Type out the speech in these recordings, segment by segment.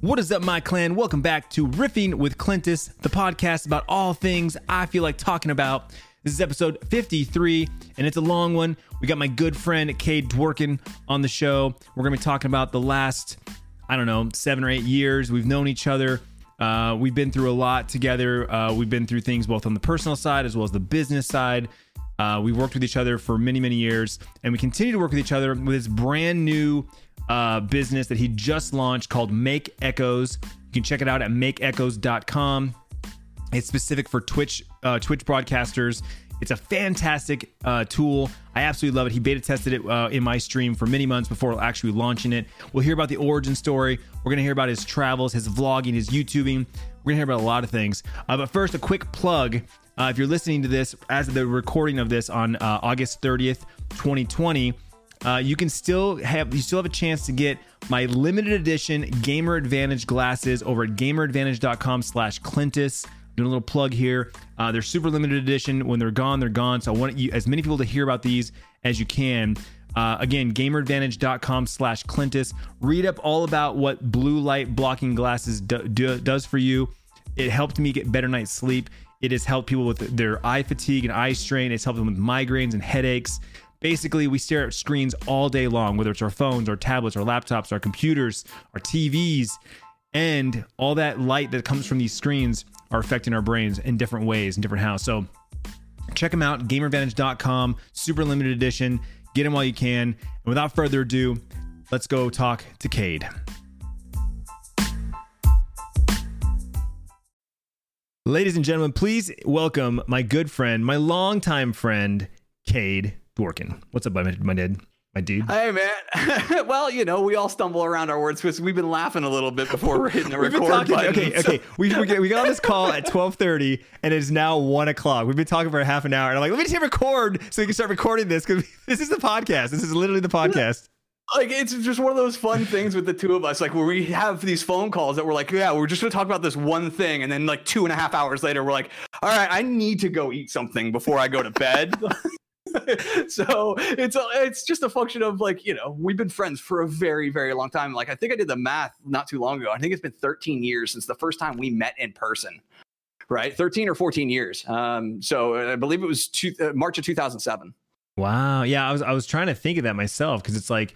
What is up, my clan? Welcome back to Riffing with Clintus, the podcast about all things I feel like talking about. This is episode 53, and it's a long one. We got my good friend Kade Dworkin on the show. We're going to be talking about the last, I don't know, seven or eight years. We've known each other. Uh, we've been through a lot together. Uh, we've been through things both on the personal side as well as the business side. Uh, we worked with each other for many, many years, and we continue to work with each other with this brand new uh, business that he just launched called Make Echoes. You can check it out at makeechoes.com. It's specific for Twitch uh, Twitch broadcasters. It's a fantastic uh, tool. I absolutely love it. He beta tested it uh, in my stream for many months before actually launching it. We'll hear about the origin story. We're going to hear about his travels, his vlogging, his YouTubing. We're going to hear about a lot of things. Uh, but first, a quick plug. Uh, if you're listening to this as the recording of this on uh, August 30th, 2020, uh, you can still have you still have a chance to get my limited edition Gamer Advantage glasses over at gameradvantage.com/slash Clintus. Doing a little plug here. Uh, they're super limited edition. When they're gone, they're gone. So I want you as many people to hear about these as you can. Uh, again, gameradvantage.com slash Clintus. Read up all about what blue light blocking glasses do, do, does for you. It helped me get better night's sleep. It has helped people with their eye fatigue and eye strain. It's helped them with migraines and headaches. Basically, we stare at screens all day long, whether it's our phones, our tablets, our laptops, our computers, our TVs, and all that light that comes from these screens are affecting our brains in different ways, in different how. So check them out, gameradvantage.com, super limited edition. Get them while you can. And without further ado, let's go talk to Kade. Ladies and gentlemen, please welcome my good friend, my longtime friend, Kade Dworkin. What's up, my, my dude? My dude. Hey, man. well, you know, we all stumble around our words because we've been laughing a little bit before we're hitting the record talking, button. Okay, so- okay. We, we, get, we got on this call at 1230 and it's now 1 o'clock. We've been talking for half an hour. And I'm like, let me just hit record so we can start recording this because this is the podcast. This is literally the podcast. like it's just one of those fun things with the two of us like where we have these phone calls that we're like yeah we're just gonna talk about this one thing and then like two and a half hours later we're like all right i need to go eat something before i go to bed so it's a, it's just a function of like you know we've been friends for a very very long time like i think i did the math not too long ago i think it's been 13 years since the first time we met in person right 13 or 14 years um so i believe it was two, uh, march of 2007 Wow. Yeah, I was I was trying to think of that myself because it's like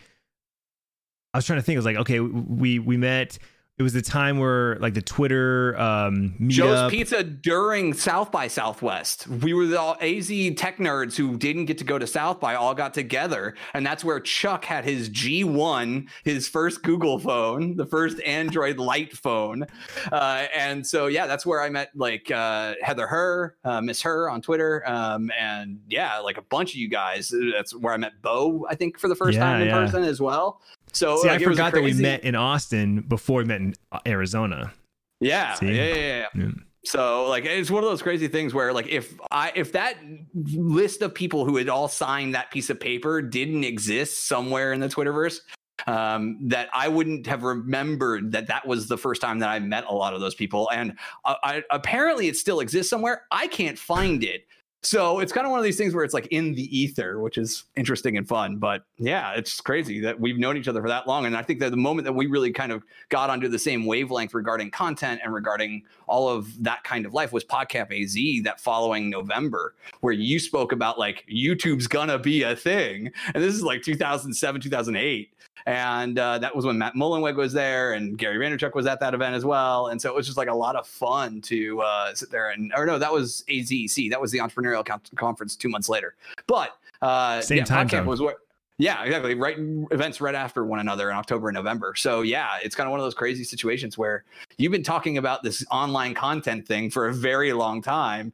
I was trying to think. I was like, okay, we we met. It was the time where like the Twitter um, Joe's meetup. Pizza during South by Southwest. We were the all AZ tech nerds who didn't get to go to South by all got together, and that's where Chuck had his G1, his first Google phone, the first Android Light phone, uh, and so yeah, that's where I met like uh, Heather Her, uh, Miss Her on Twitter, um, and yeah, like a bunch of you guys. That's where I met Bo, I think, for the first Yeah, time in yeah. person as well. So See, like, I it was a forgot that we met in Austin before we met in Arizona. Yeah, yeah, yeah, yeah. Yeah. So like it's one of those crazy things where like if I if that list of people who had all signed that piece of paper didn't exist somewhere in the Twitterverse, um, that I wouldn't have remembered that that was the first time that I met a lot of those people. And uh, I, apparently it still exists somewhere. I can't find it. So it's kind of one of these things where it's like in the ether, which is interesting and fun. But yeah, it's crazy that we've known each other for that long. And I think that the moment that we really kind of got onto the same wavelength regarding content and regarding all of that kind of life was Podcast AZ that following November, where you spoke about like YouTube's gonna be a thing. And this is like 2007, 2008. And uh, that was when Matt Mullenweg was there and Gary Vaynerchuk was at that event as well. And so it was just like a lot of fun to uh, sit there and, or no, that was AZC. That was the entrepreneurial Con- conference two months later. But uh, Same yeah, time zone. was what. Yeah, exactly. Right, events right after one another in October and November. So yeah, it's kind of one of those crazy situations where you've been talking about this online content thing for a very long time,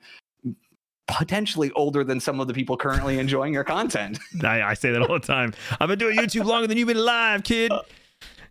potentially older than some of the people currently enjoying your content. I, I say that all the time. I've been doing YouTube longer than you've been alive, kid.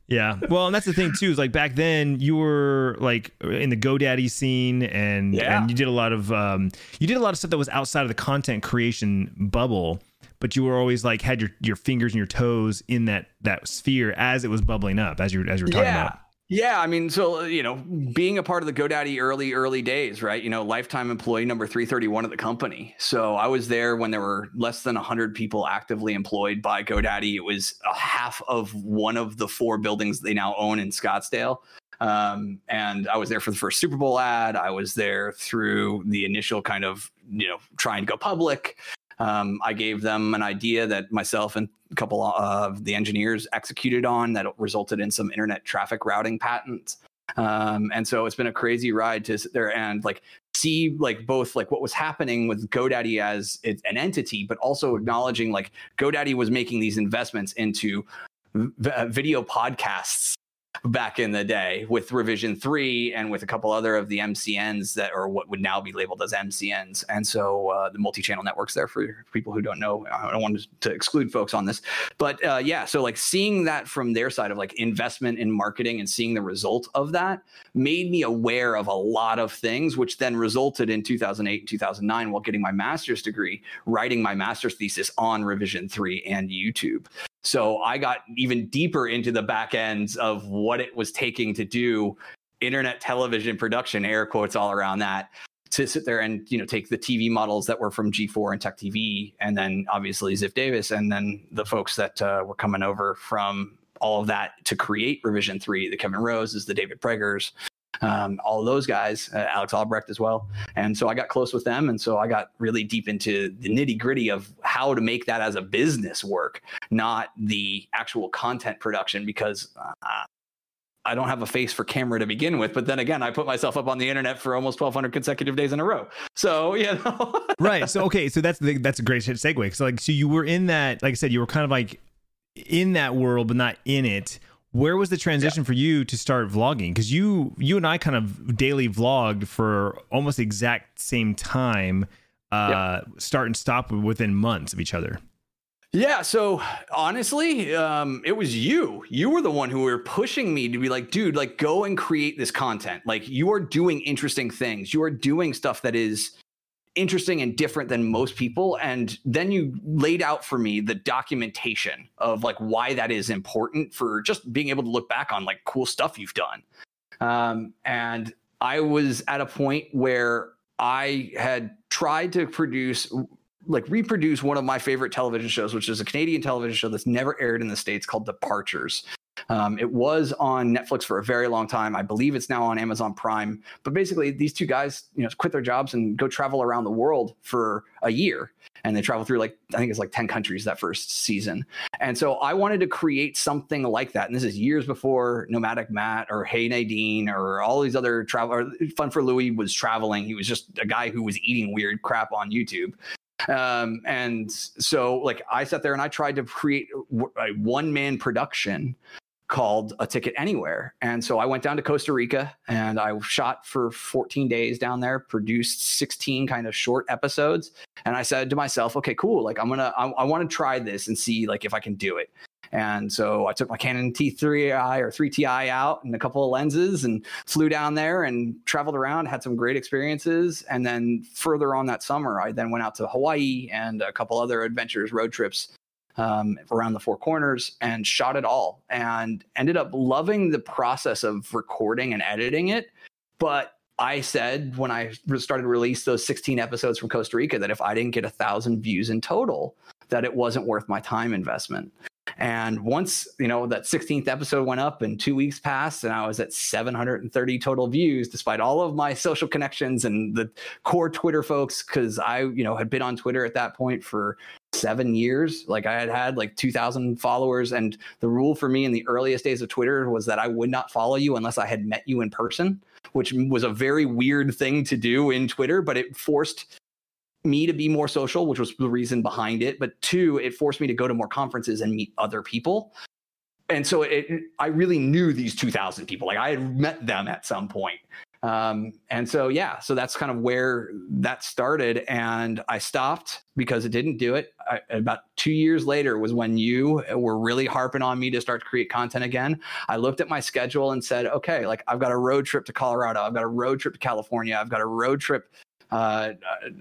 Yeah. Well, and that's the thing too. Is like back then you were like in the GoDaddy scene, and Yeah. and you did a lot of um, you did a lot of stuff that was outside of the content creation bubble. But you were always like had your your fingers and your toes in that that sphere as it was bubbling up, as you as you were talking yeah. about. Yeah, I mean, so you know, being a part of the GoDaddy early, early days, right? You know, lifetime employee number three thirty one of the company. So I was there when there were less than hundred people actively employed by GoDaddy. It was a half of one of the four buildings they now own in Scottsdale. Um, and I was there for the first Super Bowl ad. I was there through the initial kind of, you know, trying to go public. Um, I gave them an idea that myself and a couple of the engineers executed on that resulted in some internet traffic routing patents. Um, and so it's been a crazy ride to sit there and like see like both like what was happening with GoDaddy as an entity, but also acknowledging like GoDaddy was making these investments into v- video podcasts back in the day with revision 3 and with a couple other of the mcns that are what would now be labeled as mcns and so uh, the multi-channel networks there for people who don't know i don't want to exclude folks on this but uh, yeah so like seeing that from their side of like investment in marketing and seeing the result of that made me aware of a lot of things which then resulted in 2008 and 2009 while getting my master's degree writing my master's thesis on revision 3 and youtube so I got even deeper into the back ends of what it was taking to do internet television production, air quotes all around that, to sit there and you know take the TV models that were from G4 and Tech TV, and then obviously Ziff Davis, and then the folks that uh, were coming over from all of that to create Revision Three, the Kevin Roses, the David Pragers, um, all those guys, uh, Alex Albrecht as well. And so I got close with them. And so I got really deep into the nitty gritty of how to make that as a business work, not the actual content production, because uh, I don't have a face for camera to begin with. But then again, I put myself up on the internet for almost 1,200 consecutive days in a row. So, you know. right. So, okay. So that's the, that's a great segue. So, like, so you were in that, like I said, you were kind of like in that world, but not in it where was the transition yeah. for you to start vlogging because you you and i kind of daily vlogged for almost the exact same time uh start and stop within months of each other. Yeah so honestly um it was you. You were the one who were pushing me to be like dude like go and create this content. Like you are doing interesting things. You are doing stuff that is interesting and different than most people. And then you laid out for me the documentation of like why that is important for just being able to look back on like cool stuff you've done. Um, and i was at a point where i had tried to produce like reproduce one of my favorite television shows which is a canadian television show that's never aired in the states called departures um, it was on Netflix for a very long time. I believe it's now on Amazon Prime. But basically, these two guys, you know, quit their jobs and go travel around the world for a year. And they travel through like I think it's like ten countries that first season. And so I wanted to create something like that. And this is years before Nomadic Matt or Hey Nadine or all these other travel. FunForLouis was traveling. He was just a guy who was eating weird crap on YouTube um, and so like i sat there and i tried to create a one man production called A Ticket Anywhere. And so I went down to Costa Rica and I shot for 14 days down there, produced 16 kind of short episodes. And I said to myself, okay, cool. Like I'm going to, I, I want to try this and see like if I can do it. And so I took my Canon T3i or 3Ti out and a couple of lenses and flew down there and traveled around, had some great experiences. And then further on that summer, I then went out to Hawaii and a couple other adventures, road trips um, around the four corners and shot it all and ended up loving the process of recording and editing it. But I said when I started to release those 16 episodes from Costa Rica that if I didn't get a thousand views in total, that it wasn't worth my time investment. And once, you know, that 16th episode went up and two weeks passed and I was at 730 total views, despite all of my social connections and the core Twitter folks, because I, you know, had been on Twitter at that point for seven years. Like I had had like 2000 followers. And the rule for me in the earliest days of Twitter was that I would not follow you unless I had met you in person, which was a very weird thing to do in Twitter, but it forced me to be more social, which was the reason behind it. But two, it forced me to go to more conferences and meet other people. And so it, I really knew these 2000 people. Like I had met them at some point. Um, and so, yeah, so that's kind of where that started. And I stopped because it didn't do it. I, about two years later was when you were really harping on me to start to create content again. I looked at my schedule and said, okay, like I've got a road trip to Colorado, I've got a road trip to California, I've got a road trip uh,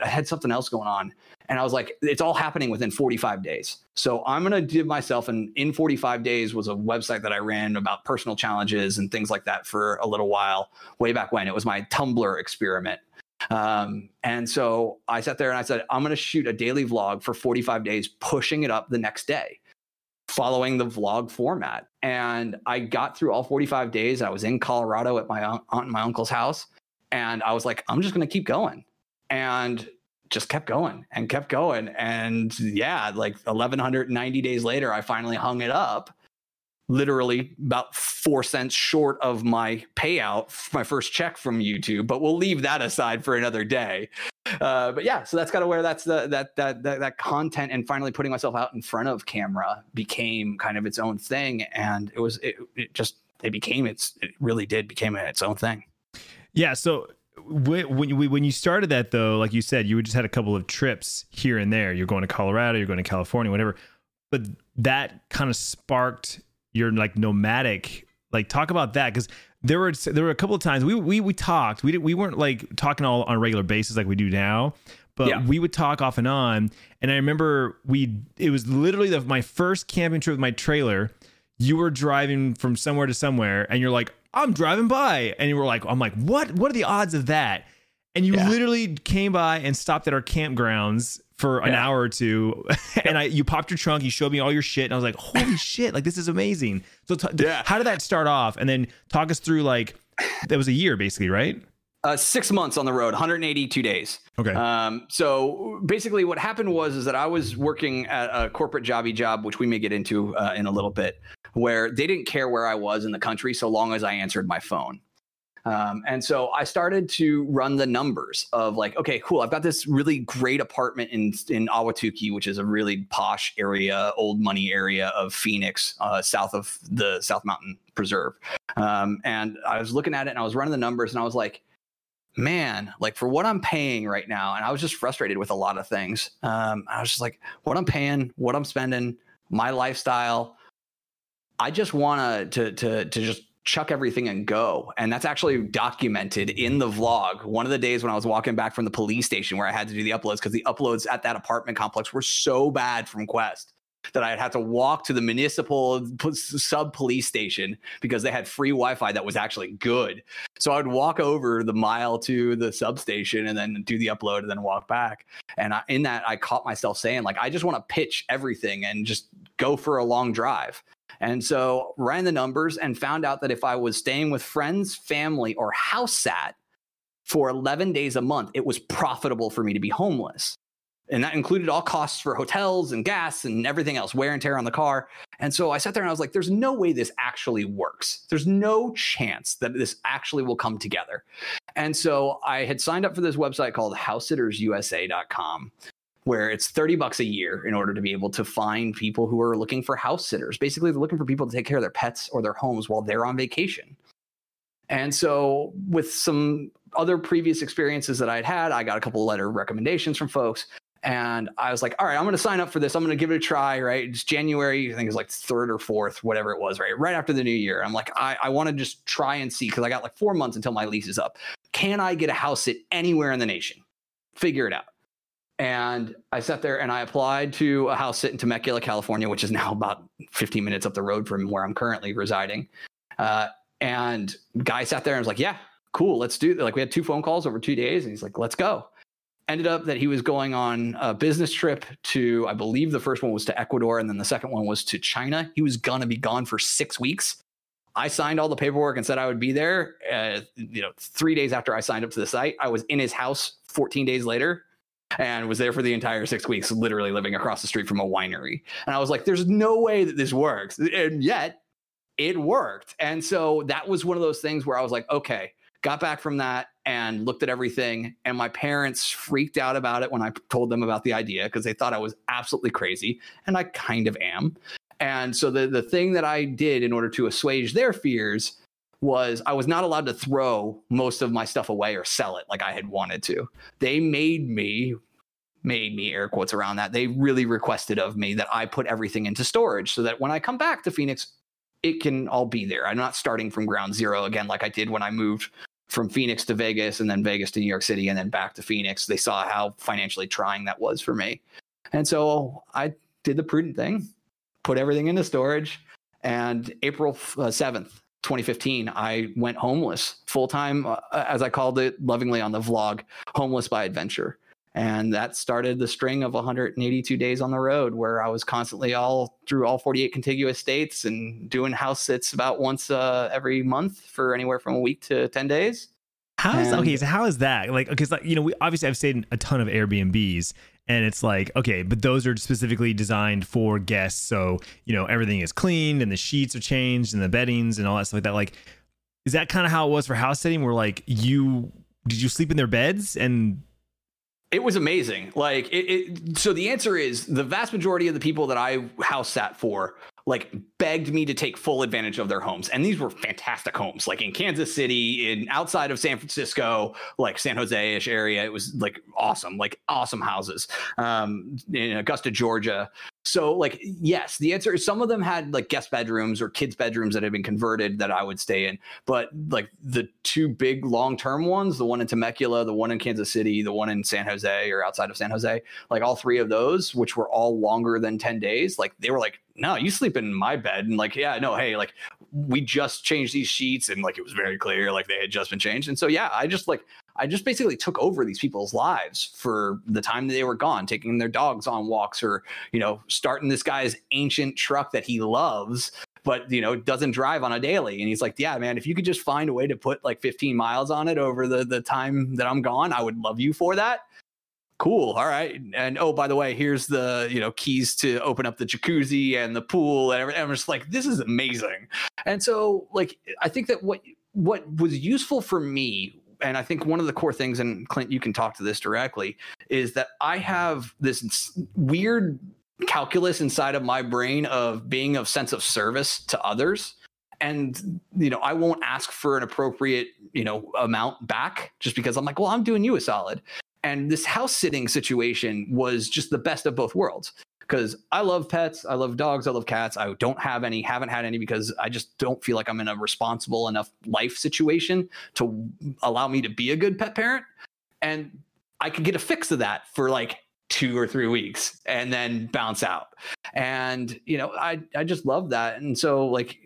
I had something else going on. And I was like, it's all happening within 45 days. So I'm going to give myself an in 45 days was a website that I ran about personal challenges and things like that for a little while, way back when. It was my Tumblr experiment. Um, and so I sat there and I said, I'm going to shoot a daily vlog for 45 days, pushing it up the next day. following the vlog format. And I got through all 45 days. I was in Colorado at my aunt and my uncle's house. And I was like, I'm just going to keep going. And just kept going and kept going. And yeah, like 1190 days later, I finally hung it up literally about four cents short of my payout, my first check from YouTube. But we'll leave that aside for another day. Uh, but yeah, so that's kind of where that's the that, that that that content and finally putting myself out in front of camera became kind of its own thing, and it was it, it just it became its it really did became its own thing. Yeah. So when you when you started that though, like you said, you just had a couple of trips here and there. You're going to Colorado, you're going to California, whatever. But that kind of sparked your like nomadic like talk about that because there were there were a couple of times we we we talked we we weren't like talking all on a regular basis like we do now but yeah. we would talk off and on and i remember we it was literally the, my first camping trip with my trailer you were driving from somewhere to somewhere and you're like i'm driving by and you were like i'm like what what are the odds of that and you yeah. literally came by and stopped at our campgrounds for an yeah. hour or two and I you popped your trunk, you showed me all your shit and I was like, "Holy shit, like this is amazing." So t- yeah. how did that start off? And then talk us through like that was a year basically, right? Uh, six months on the road, 182 days. Okay. Um, so basically, what happened was is that I was working at a corporate jobby job, which we may get into uh, in a little bit, where they didn't care where I was in the country so long as I answered my phone. Um, and so I started to run the numbers of like, okay, cool. I've got this really great apartment in in Ahwatukee, which is a really posh area, old money area of Phoenix, uh, south of the South Mountain Preserve. Um, and I was looking at it and I was running the numbers and I was like, man, like for what I'm paying right now, and I was just frustrated with a lot of things. Um, I was just like, what I'm paying, what I'm spending, my lifestyle. I just want to to to just chuck everything and go. And that's actually documented in the vlog. One of the days when I was walking back from the police station where I had to do the uploads because the uploads at that apartment complex were so bad from Qwest that I'd have to walk to the municipal sub police station because they had free Wi-Fi that was actually good. So I would walk over the mile to the substation and then do the upload and then walk back. And I, in that, I caught myself saying like, I just want to pitch everything and just go for a long drive. And so ran the numbers and found out that if I was staying with friends, family, or house sat for 11 days a month, it was profitable for me to be homeless. And that included all costs for hotels and gas and everything else, wear and tear on the car. And so I sat there and I was like, there's no way this actually works. There's no chance that this actually will come together. And so I had signed up for this website called housesittersusa.com where it's 30 bucks a year in order to be able to find people who are looking for house sitters. Basically, they're looking for people to take care of their pets or their homes while they're on vacation. And so, with some other previous experiences that I'd had, I got a couple of letter recommendations from folks. And I was like, all right, I'm going to sign up for this. I'm going to give it a try, right? It's January, I think it's like third or fourth, whatever it was, right? Right after the new year. I'm like, I, I want to just try and see because I got like four months until my lease is up. Can I get a house sit anywhere in the nation? Figure it out. And I sat there and I applied to a house sit in Temecula, California, which is now about 15 minutes up the road from where I'm currently residing. Uh, and guy sat there and was like, "Yeah, cool, let's do." It. Like we had two phone calls over two days, and he's like, "Let's go." Ended up that he was going on a business trip to, I believe the first one was to Ecuador, and then the second one was to China. He was gonna be gone for six weeks. I signed all the paperwork and said I would be there. Uh, you know, three days after I signed up to the site, I was in his house 14 days later and was there for the entire six weeks, literally living across the street from a winery. And I was like, there's no way that this works. And yet it worked. And so that was one of those things where I was like, okay, got back from that and looked at everything. And my parents freaked out about it when I told them about the idea because they thought I was absolutely crazy. And I kind of am. And so the, the thing that I did in order to assuage their fears was I was not allowed to throw most of my stuff away or sell it like I had wanted to. They made me made me air quotes around that. They really requested of me that I put everything into storage so that when I come back to Phoenix, it can all be there. I'm not starting from ground zero again like I did when I moved from Phoenix to Vegas and then Vegas to New York City and then back to Phoenix. They saw how financially trying that was for me. And so I did the prudent thing, put everything into storage. And April uh, 7th, 2015, I went homeless full time, uh, as I called it lovingly on the vlog, homeless by adventure. And that started the string of 182 days on the road where I was constantly all through all 48 contiguous states and doing house sits about once uh, every month for anywhere from a week to 10 days. How is okay? So how is that like? Because like you know, we obviously I've stayed in a ton of Airbnbs, and it's like okay, but those are specifically designed for guests, so you know everything is cleaned and the sheets are changed and the beddings and all that stuff like that. Like, is that kind of how it was for house sitting? Where like you did you sleep in their beds and it was amazing. Like it, it, so the answer is the vast majority of the people that I house sat for like begged me to take full advantage of their homes. And these were fantastic homes, like in Kansas City, in outside of San Francisco, like San Jose-ish area. It was like awesome, like awesome houses. Um, in Augusta, Georgia. So, like, yes, the answer is some of them had like guest bedrooms or kids' bedrooms that had been converted that I would stay in. But like the two big long term ones, the one in Temecula, the one in Kansas City, the one in San Jose or outside of San Jose, like all three of those, which were all longer than 10 days, like they were like, no, you sleep in my bed. And like, yeah, no, hey, like we just changed these sheets and like it was very clear, like they had just been changed. And so, yeah, I just like, I just basically took over these people's lives for the time that they were gone, taking their dogs on walks or, you know, starting this guy's ancient truck that he loves but you know doesn't drive on a daily. And he's like yeah man if you could just find a way to put like 15 miles on it over the the time that i'm gone i would love you for that. Cool. All right. And oh by the way here's the you know keys to open up the jacuzzi and the pool and everything i'm just like this is amazing. And so like i think that what what was useful for me and I think one of the core things, and Clint, you can talk to this directly, is that I have this weird calculus inside of my brain of being of sense of service to others. And you know, I won't ask for an appropriate, you know, amount back just because I'm like, well, I'm doing you a solid. And this house sitting situation was just the best of both worlds because I love pets, I love dogs, I love cats. I don't have any, haven't had any because I just don't feel like I'm in a responsible enough life situation to allow me to be a good pet parent. And I could get a fix of that for like two or three weeks and then bounce out. And, you know, I, I just love that. And so, like,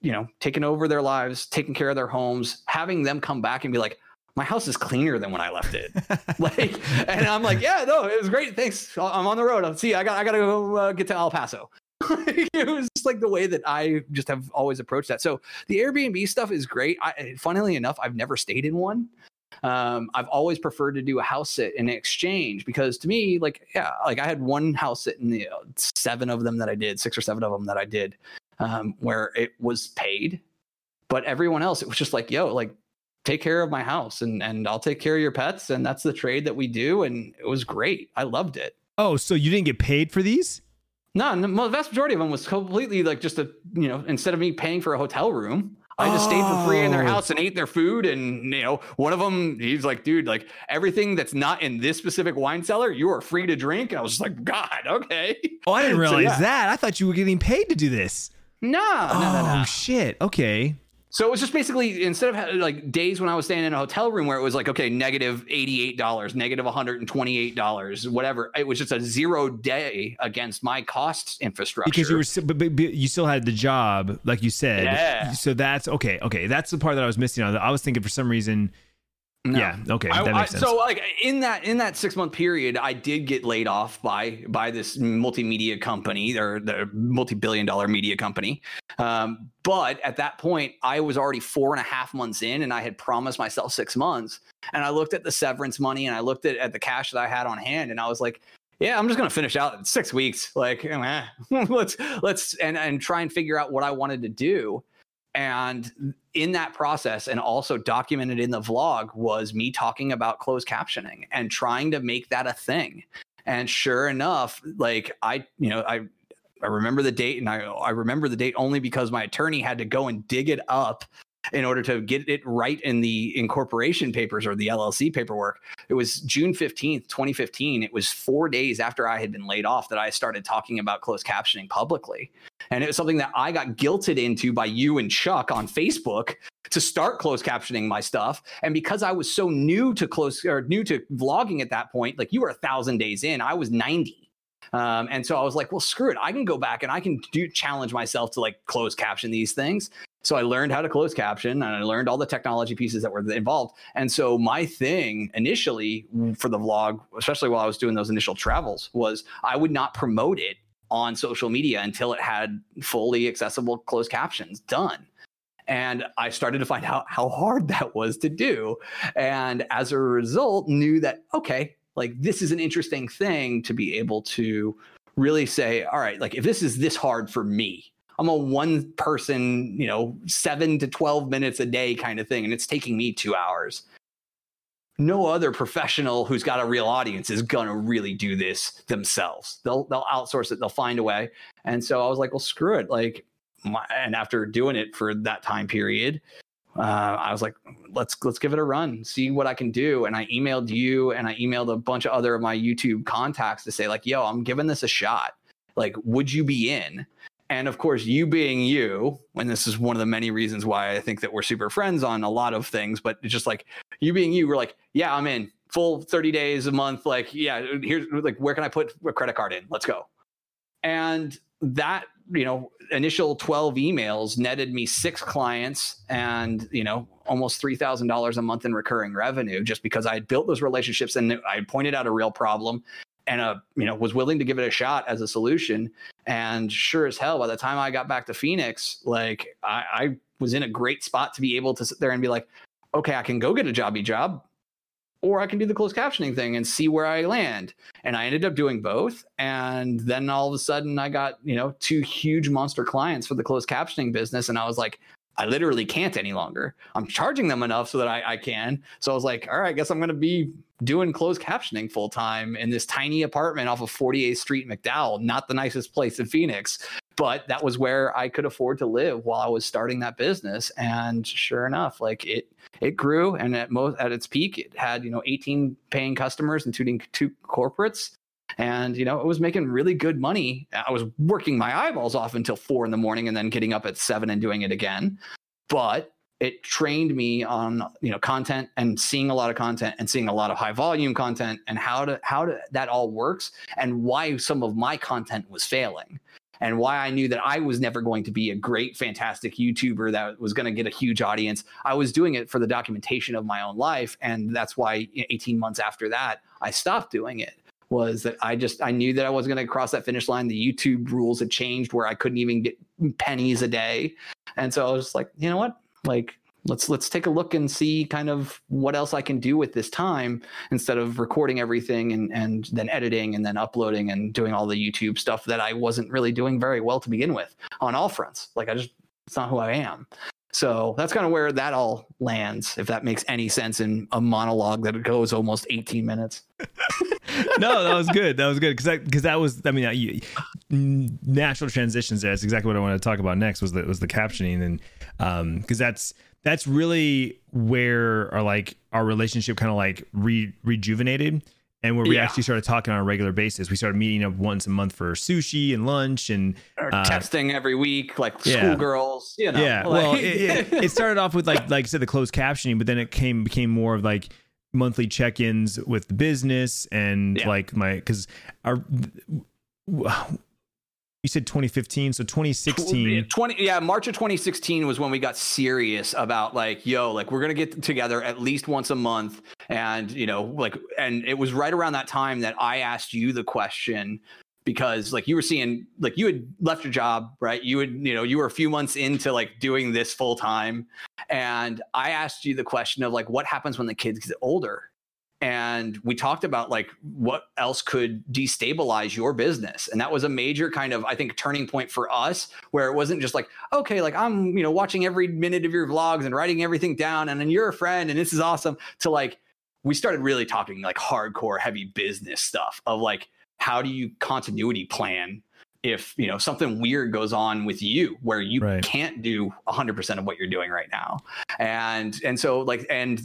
you know, taking over their lives, taking care of their homes, having them come back and be like, my house is cleaner than when I left it. like, and I'm like, yeah, no, it was great. Thanks. I'm on the road. I'll see. I got, I got to go uh, get to El Paso. it was just like the way that I just have always approached that. So the Airbnb stuff is great. I, funnily enough, I've never stayed in one. Um, I've always preferred to do a house sit in exchange because to me, like, yeah, like I had one house sit in the uh, seven of them that I did, six or seven of them that I did, um, where it was paid, but everyone else, it was just like, yo, like take care of my house and and I'll take care of your pets and that's the trade that we do and it was great. I loved it. Oh, so you didn't get paid for these? No, the vast majority of them was completely like just a you know instead of me paying for a hotel room, I just oh. stayed for free in their oh. house and ate their food. And you know, one of them, he's like, dude, like everything that's not in this specific wine cellar, you are free to drink. And I was just like, God, okay. Oh, I didn't realize so, yeah. that. I thought you were getting paid to do this. No, oh, no, no, oh, no. shit. Okay. So it was just basically instead of like days when I was staying in a hotel room where it was like okay negative eighty eight dollars, negative one hundred and twenty eight dollars, whatever. It was just a zero day against my cost infrastructure because you were but, but, but you still had the job like you said. Yeah. So that's okay. Okay, that's the part that I was missing on. I was thinking for some reason no. Yeah. Okay. That makes sense. So like in that in that six month period, I did get laid off by by this multimedia company or the multi billion dollar media company. Um, but at that point, I was already four and a half months in, and I had promised myself six months. And I looked at the severance money, and I looked at, at the cash that I had on hand, and I was like, yeah, I'm just gonna finish out six weeks. Like, eh, let's let's and and try and figure out what I wanted to do. And in that process, and also documented in the vlog, was me talking about closed captioning and trying to make that a thing. And sure enough, like I, you know, I I remember the date, and I I remember the date only because my attorney had to go and dig it up in order to get it right in the incorporation papers or the LLC paperwork. It was June 15th, 2015. It was four days after I had been laid off that I started talking about closed captioning publicly. And it was something that I got guilted into by you and Chuck on Facebook to start closed captioning my stuff. And because I was so new to close or new to vlogging at that point, like you were a thousand days in, I was 90. Um, and so I was like, well, screw it. I can go back and I can do challenge myself to like close caption these things. So I learned how to close caption and I learned all the technology pieces that were involved. And so my thing initially for the vlog, especially while I was doing those initial travels, was I would not promote it on social media until it had fully accessible closed captions done. And I started to find out how hard that was to do. And as a result, knew that, okay, like this is an interesting thing to be able to really say, all right, like if this is this hard for me, I'm a one person, you know, seven to 12 minutes a day kind of thing, and it's taking me two hours. No other professional who's got a real audience is gonna really do this themselves. They'll they'll outsource it. They'll find a way. And so I was like, well, screw it. Like, my, and after doing it for that time period, uh, I was like, let's let's give it a run, see what I can do. And I emailed you, and I emailed a bunch of other of my YouTube contacts to say like, yo, I'm giving this a shot. Like, would you be in? And of course, you being you, and this is one of the many reasons why I think that we're super friends on a lot of things, but just like you being you, we're like, yeah, I'm in full 30 days a month. Like, yeah, here's like, where can I put a credit card in? Let's go. And that, you know, initial 12 emails netted me six clients and, you know, almost $3,000 a month in recurring revenue just because I had built those relationships and I pointed out a real problem and uh, you know was willing to give it a shot as a solution and sure as hell by the time i got back to phoenix like I, I was in a great spot to be able to sit there and be like okay i can go get a jobby job or i can do the closed captioning thing and see where i land and i ended up doing both and then all of a sudden i got you know two huge monster clients for the closed captioning business and i was like I literally can't any longer. I'm charging them enough so that I, I can. So I was like, all right, I guess I'm to be doing closed captioning full time in this tiny apartment off of 48th Street, McDowell. Not the nicest place in Phoenix, but that was where I could afford to live while I was starting that business. And sure enough, like it, it grew, and at most at its peak, it had you know 18 paying customers, including two corporates and you know it was making really good money i was working my eyeballs off until four in the morning and then getting up at seven and doing it again but it trained me on you know content and seeing a lot of content and seeing a lot of high volume content and how to how to that all works and why some of my content was failing and why I knew that I was never going to be a great, fantastic YouTuber that was going to get a huge audience. I was doing it for the documentation of my own life. And that's why 18 months after that, I stopped doing it was that I just I knew that I wasn't going to cross that finish line. The YouTube rules had changed where I couldn't even get pennies a day, and so I was like, you know what, like let's let's take a look and see kind of what else I can do with this time instead of recording everything and and then editing and then uploading and doing all the YouTube stuff that I wasn't really doing very well to begin with on all fronts. Like I just it's not who I am. So that's kind of where that all lands, if that makes any sense in a monologue that goes almost 18 minutes. no, that was good. That was good because that because that was I mean natural transitions. There. That's exactly what I want to talk about next was the was the captioning and um because that's that's really where our like our relationship kind of like re, rejuvenated and where we yeah. actually started talking on a regular basis. We started meeting up once a month for sushi and lunch and uh, texting every week, like yeah. schoolgirls. You know, yeah. Like. Well, it, it, it, started off with like like I said, the closed captioning, but then it came became more of like monthly check-ins with the business and yeah. like my because our you said 2015 so 2016 20 yeah march of 2016 was when we got serious about like yo like we're gonna get together at least once a month and you know like and it was right around that time that i asked you the question because like you were seeing like you had left your job right? You would you know you were a few months into like doing this full time and i asked you the question of like what happens when the kids get older and we talked about like what else could destabilize your business. And that was a major kind of i think turning point for us where it wasn't just like okay like i'm you know watching every minute of your vlogs and writing everything down and then you're a friend and this is awesome to like we started really talking like hardcore heavy business stuff of like how do you continuity plan if you know something weird goes on with you where you right. can't do 100% of what you're doing right now and and so like and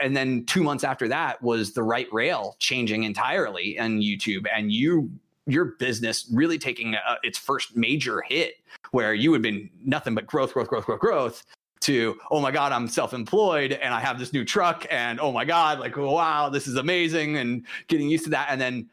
and then 2 months after that was the right rail changing entirely on YouTube and you your business really taking a, its first major hit where you had been nothing but growth growth growth growth growth to oh my god i'm self-employed and i have this new truck and oh my god like wow this is amazing and getting used to that and then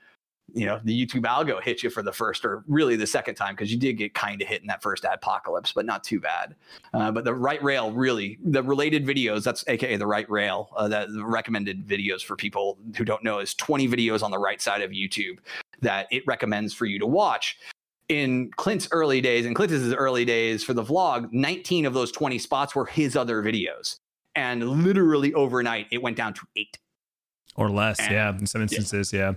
you know the YouTube algo hit you for the first or really the second time because you did get kind of hit in that first apocalypse, but not too bad. Uh, but the right rail really the related videos that's aka the right rail uh, that the recommended videos for people who don't know is 20 videos on the right side of YouTube that it recommends for you to watch. In Clint's early days, in Clint's early days for the vlog, 19 of those 20 spots were his other videos. And literally overnight, it went down to eight or less. Yeah, in some instances, yeah. yeah.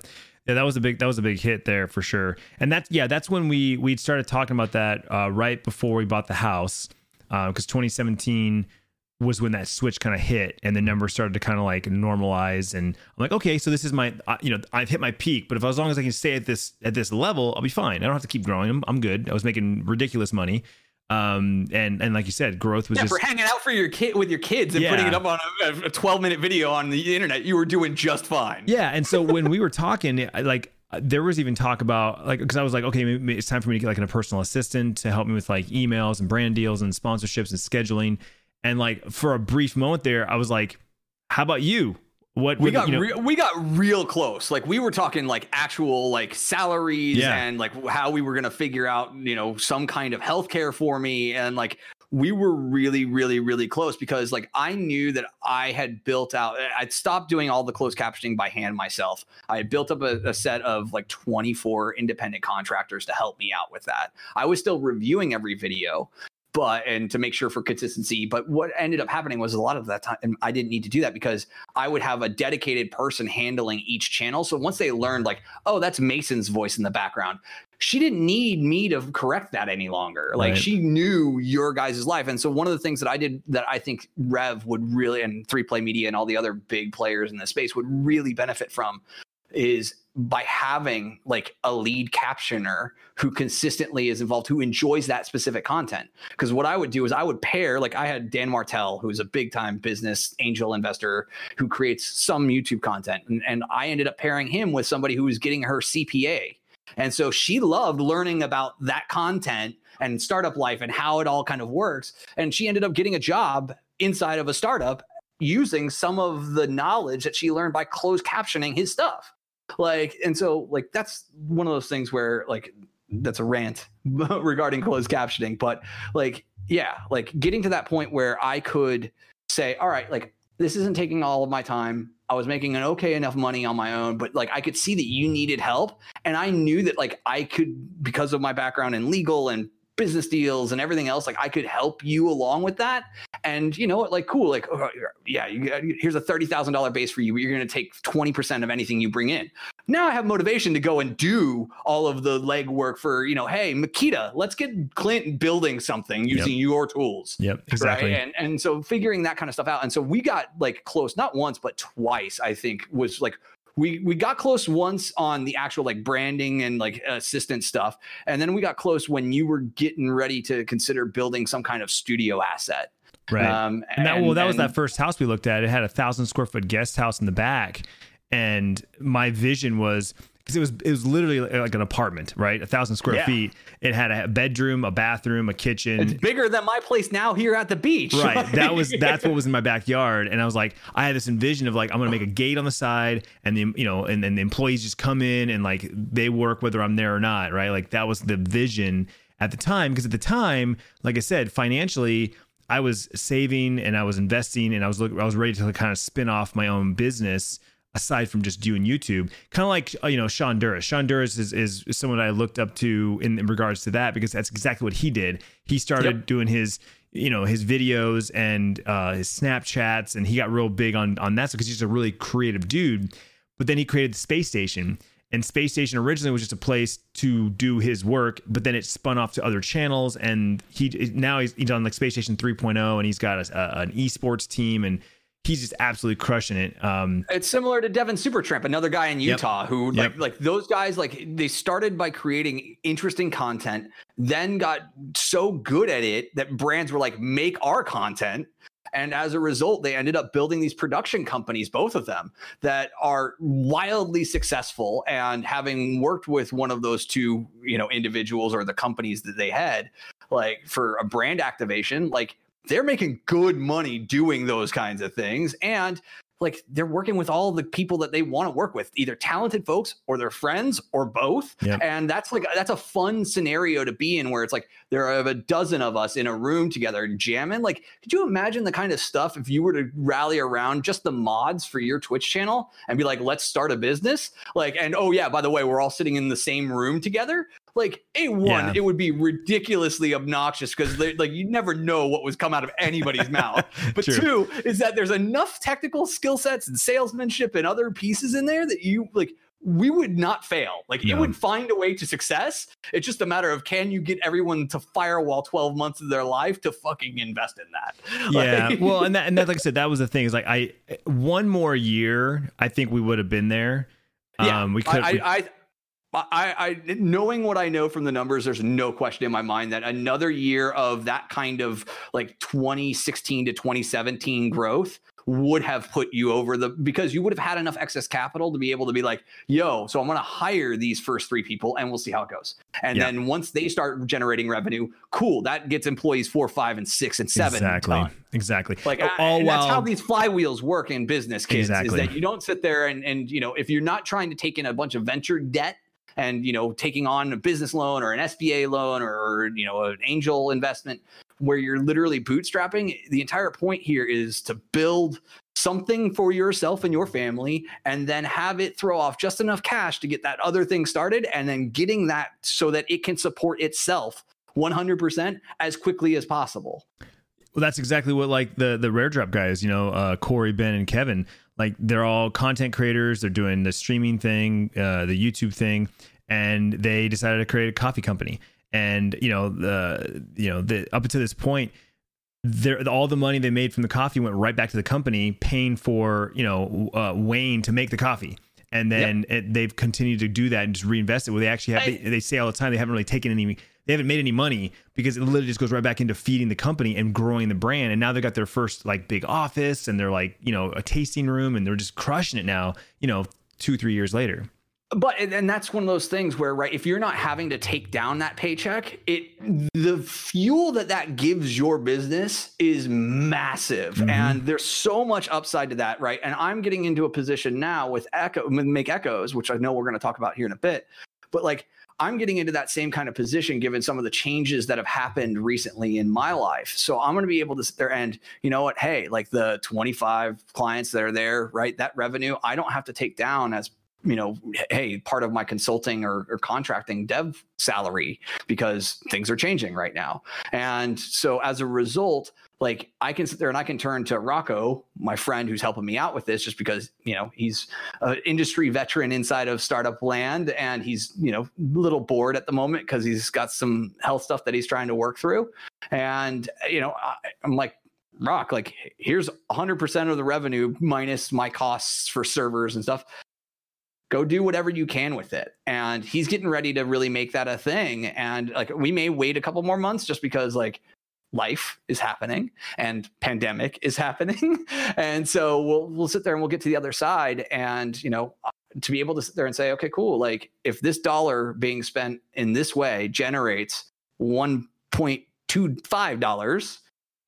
yeah. that was a big that was a big hit there for sure. And that's yeah, that's when we we started talking about that uh, right before we bought the house because uh, 2017 was when that switch kind of hit and the numbers started to kind of like normalize and I'm like okay so this is my uh, you know I've hit my peak but if as long as I can stay at this at this level I'll be fine I don't have to keep growing I'm, I'm good I was making ridiculous money um and and like you said growth was yeah, just for hanging out for your kid with your kids and yeah. putting it up on a, a 12 minute video on the internet you were doing just fine yeah and so when we were talking like there was even talk about like because I was like, okay, maybe it's time for me to get like a personal assistant to help me with like emails and brand deals and sponsorships and scheduling. And like for a brief moment there, I was like, how about you? What we got, you know, re- we got real close. Like we were talking like actual like salaries yeah. and like how we were gonna figure out you know some kind of healthcare for me and like we were really really really close because like I knew that I had built out. I'd stopped doing all the closed captioning by hand myself. I had built up a, a set of like 24 independent contractors to help me out with that. I was still reviewing every video, but and to make sure for consistency. But what ended up happening was a lot of that time I didn't need to do that because I would have a dedicated person handling each channel. So once they learned, like, oh, that's Mason's voice in the background, she didn't need me to correct that any longer. Like right. she knew your guys' life. And so one of the things that I did that I think Rev would really and 3Play Media and all the other big players in the space would really benefit from is by having like a lead captioner who consistently is involved who enjoys that specific content. Because what i would do is i would pair like i had dan martell who's a big time business angel investor who creates some youtube content and, and i ended up pairing him with somebody who was getting her cpa and so she loved learning about that content and startup life and how it all kind of works and she ended up getting a job inside of a startup using some of the knowledge that she learned by closed captioning his stuff like and so like that's one of those things where like that's a rant regarding closed captioning but like yeah like getting to that point where i could say all right like this isn't taking all of my time. I was making an okay enough money on my own but like i could see that you needed help. And i knew that like i could because of my background in legal and business deals and everything else like i could help you along with that and you know what? Like cool like oh, yeah uh, you, here's a $30000 base for you. You're going to take 20% of anything you bring in. Now i have motivation to go and do all of the legwork for you know hey makita let's get clint building something using yep. your tools. Yep exactly. Right? and and so figuring that kind of stuff out. And so we got like close not once but twice i think was like we we got close once on the actual like branding and like assistant stuff. And then we got close when you were getting ready to consider building some kind of studio asset right um, and, and that well that and, was that first house we looked at it had a thousand square foot guest house in the back and my vision was because it was it was literally like an apartment, right? A thousand square yeah. feet. It had a bedroom, a bathroom, a kitchen. It's bigger than my place now here at the beach. Right. that was that's what was in my backyard, and I was like, I had this envision of like I'm gonna make a gate on the side, and the you know, and then the employees just come in and like they work whether I'm there or not, right? Like that was the vision at the time because at the time, like I said, financially. I was saving and I was investing and I was look, I was ready to kind of spin off my own business aside from just doing YouTube. Kind of like uh, you know Shonduras. Sean Duras is, is someone I looked up to in, in, regards to that because that's exactly what he did. He started yep. doing his you know his videos and uh, his Snapchats, and he got real big on on that because he's a really creative dude. But then he created the space station. And Space Station originally was just a place to do his work, but then it spun off to other channels. And he now he's, he's on like Space Station 3.0, and he's got a, a, an esports team, and he's just absolutely crushing it. Um, it's similar to Devin Supertramp, another guy in Utah yep, who yep. like like those guys like they started by creating interesting content, then got so good at it that brands were like make our content. And as a result, they ended up building these production companies, both of them, that are wildly successful. And having worked with one of those two, you know, individuals or the companies that they had, like for a brand activation, like they're making good money doing those kinds of things. And like they're working with all the people that they want to work with, either talented folks or their friends or both. Yep. And that's like that's a fun scenario to be in where it's like there are a dozen of us in a room together jamming. Like, could you imagine the kind of stuff if you were to rally around just the mods for your Twitch channel and be like, let's start a business? Like, and oh yeah, by the way, we're all sitting in the same room together. Like, a one, Yeah. it would be ridiculously obnoxious because like you never know what was come out of anybody's mouth. But True. two is that there's enough technical skill sets and salesmanship and other pieces in there that you like we would not fail. Like it would find a way to success. It's just a matter of can you get everyone to firewall 12 months of their life to fucking invest in that. Yeah. Like- well, and that, and that, like I said, that was the thing. Is like I one more year, I think we would have been there. yeah, Um, we could. I, I, I, I, knowing what I know from the numbers, there's no question in my mind that another year of that kind of like 2016 to 2017 growth would have put you over the because you would have had enough excess capital to be able to be like, yo, so I'm going to hire these first three people and we'll see how it goes. And Yeah. then once they start generating revenue, cool, that gets employees four, five, and six and seven. exactly. done. Exactly. Like oh, all I- and while that's how these flywheels work in business, kids. Exactly. Is that you don't sit there and and you know if you're not trying to take in a bunch of venture debt and you know taking on a business loan or an SBA loan or you know an angel investment where you're literally bootstrapping. The entire point here is to build something for yourself and your family and then have it throw off just enough cash to get that other thing started and then getting that so that it can support itself 100% as quickly as possible. Well, that's exactly what like the the rare drop guys, you know, uh, Corey, Ben, and Kevin. Like they're all content creators. They're doing the streaming thing, uh, the YouTube thing, and they decided to create a coffee company. And you know, the you know, the up until this point, there all the money they made from the coffee went right back to the company, paying for you know uh, Wayne to make the coffee. And then it, they've continued to do that and just reinvest it. Where they actually have, Hey. they, they say all the time they haven't really taken any, they haven't made any money because it literally just goes right back into feeding the company and growing the brand. And now they've got their first like big office and they're like you know a tasting room and they're just crushing it now. You know, two three years later. but and, that's one of those things where right if you're not having to take down that paycheck it the fuel that that gives your business is massive Mhm. and there's so much upside to that right and i'm getting into a position now with echo with make echoes which i know we're going to talk about here in a bit but like i'm getting into that same kind of position given some of the changes that have happened recently in my life. So i'm going to be able to sit there and you know what? Hey like the 25 clients that are there right? That revenue i don't have to take down as you know, hey, part of my consulting or, or contracting dev salary because things are changing right now. And so as a result, like I can sit there and I can turn to Rocco, my friend who's helping me out with this, just because, you know, he's an industry veteran inside of startup land and he's, you know, a little bored at the moment because he's got some health stuff that he's trying to work through. And, you know, I, I'm like, Rock, like here's 100% of the revenue minus my costs for servers and stuff. Go do whatever you can with it. And he's getting ready to really make that a thing. And like we may wait a couple more months just because like life is happening and pandemic is happening. And so we'll we'll sit there and we'll get to the other side and you know to be able to sit there and say okay cool like if this dollar being spent in this way generates 1.25 dollars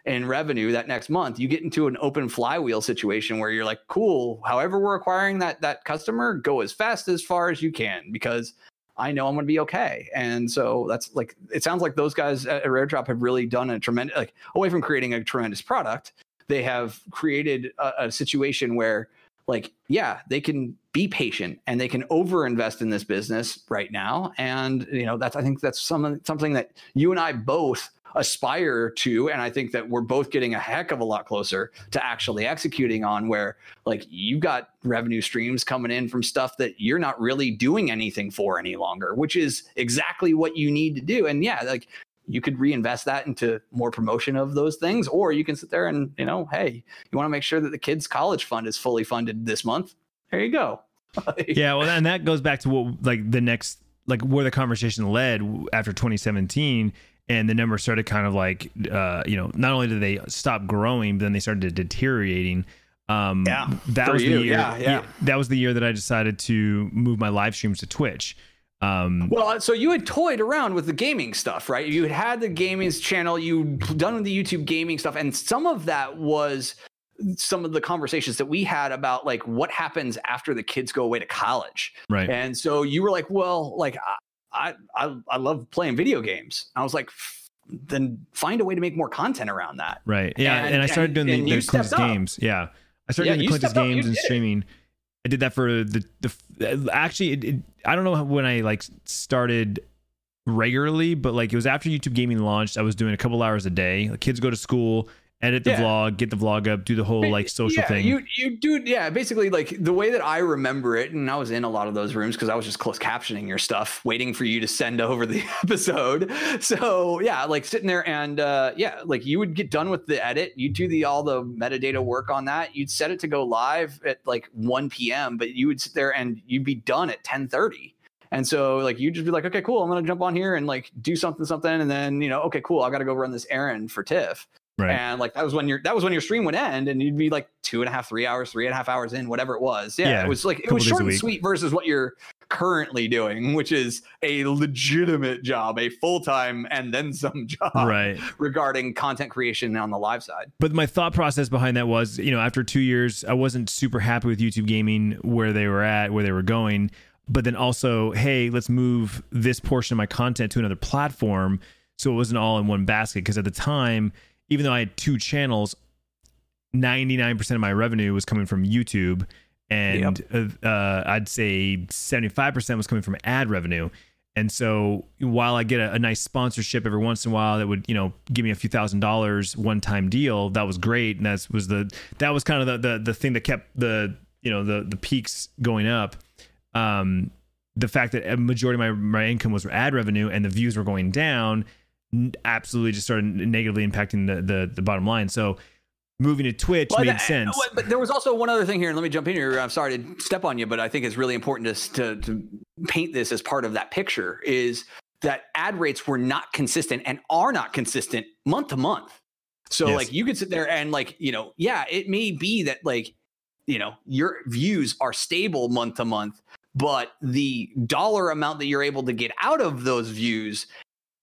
in revenue that next month you get into an open flywheel situation where you're like cool however we're acquiring that that customer go as fast as far as you can because i know i'm going to be okay. And so that's like it sounds like those guys at rare drop have really done a tremendous like away from creating a tremendous product they have created a, a situation where like yeah they can be patient and they can overinvest in this business right now. And you know that's i think that's some, something that you and i both aspire to and i think that we're both getting a heck of a lot closer to actually executing on where like you've got revenue streams coming in from stuff that you're not really doing anything for any longer which is exactly what you need to do. And yeah like you could reinvest that into more promotion of those things or you can sit there and you know hey you want to make sure that the kids college fund is fully funded this month? There you go. Yeah well and that goes back to what like the next like where the conversation led after 2017 and the numbers started kind of like uh you know not only did they stop growing but then they started deteriorating um Yeah, that was you. the year Yeah, yeah. that was the year that i decided to move my live streams to twitch um Well, so you had toyed around with the gaming stuff, right? You had had the gaming channel, you done with the YouTube gaming stuff, and some of that was some of the conversations that we had about like what happens after the kids go away to college. Right. And so you were like, well, like I I I love playing video games. I was like then find a way to make more content around that. Right. Yeah. And, and I started doing the, the Clintus games. Yeah. I started yeah, doing the Clintus games and streaming. I did that for the the actually it, it, I don't know when I like started regularly, but like it was after YouTube gaming launched. I was doing a couple hours a day. The kids go to school edit the yeah. vlog, get the vlog up, do the whole like social yeah, thing. You you do yeah, basically like the way that I remember it, and I was in a lot of those rooms because I was just close captioning your stuff, waiting for you to send over the episode. So yeah, like sitting there and uh yeah, like you would get done with the edit, you'd do the all the metadata work on that, you'd set it to go live at like 1 p.m., but you would sit there and you'd be done at 10 30. And so like you just be like, okay, cool, I'm gonna jump on here and like do something, something, and then you know, okay, cool, I gotta go run this errand for Tiff. Right. And like that was when your that was when your stream would end, and you'd be like two and a half, three hours, three and a half hours in, whatever it was. Yeah, yeah it was like it was short and sweet versus what you're currently doing, which is a legitimate job, a full time and then some job, right? Regarding content creation on the live side. But my thought process behind that was, you know, after two years, I wasn't super happy with YouTube Gaming where they were at, where they were going. But then also, hey, let's move this portion of my content to another platform, so it wasn't all in one basket. Because at the time even though I had two channels, 99% of my revenue was coming from YouTube. And yep. Uh, I'd say 75% was coming from ad revenue. And so while I get a, a, nice sponsorship every once in a while that would, you know, give me a few thousand dollars one time deal, that was great. And that was the that was kind of the the, the thing that kept the you know the the peaks going up. Um, the fact that a majority of my, my income was ad revenue and the views were going down absolutely just started negatively impacting the the, the bottom line. So moving to Twitch well, made uh, that, sense. But there was also one other thing here, and let me jump in here. I'm sorry to step on you, but I think it's really important to, to, to paint this as part of that picture is that ad rates were not consistent and are not consistent month to month. So yes. like you could sit there and like, you know, yeah, it may be that like, you know, your views are stable month to month, but the dollar amount that you're able to get out of those views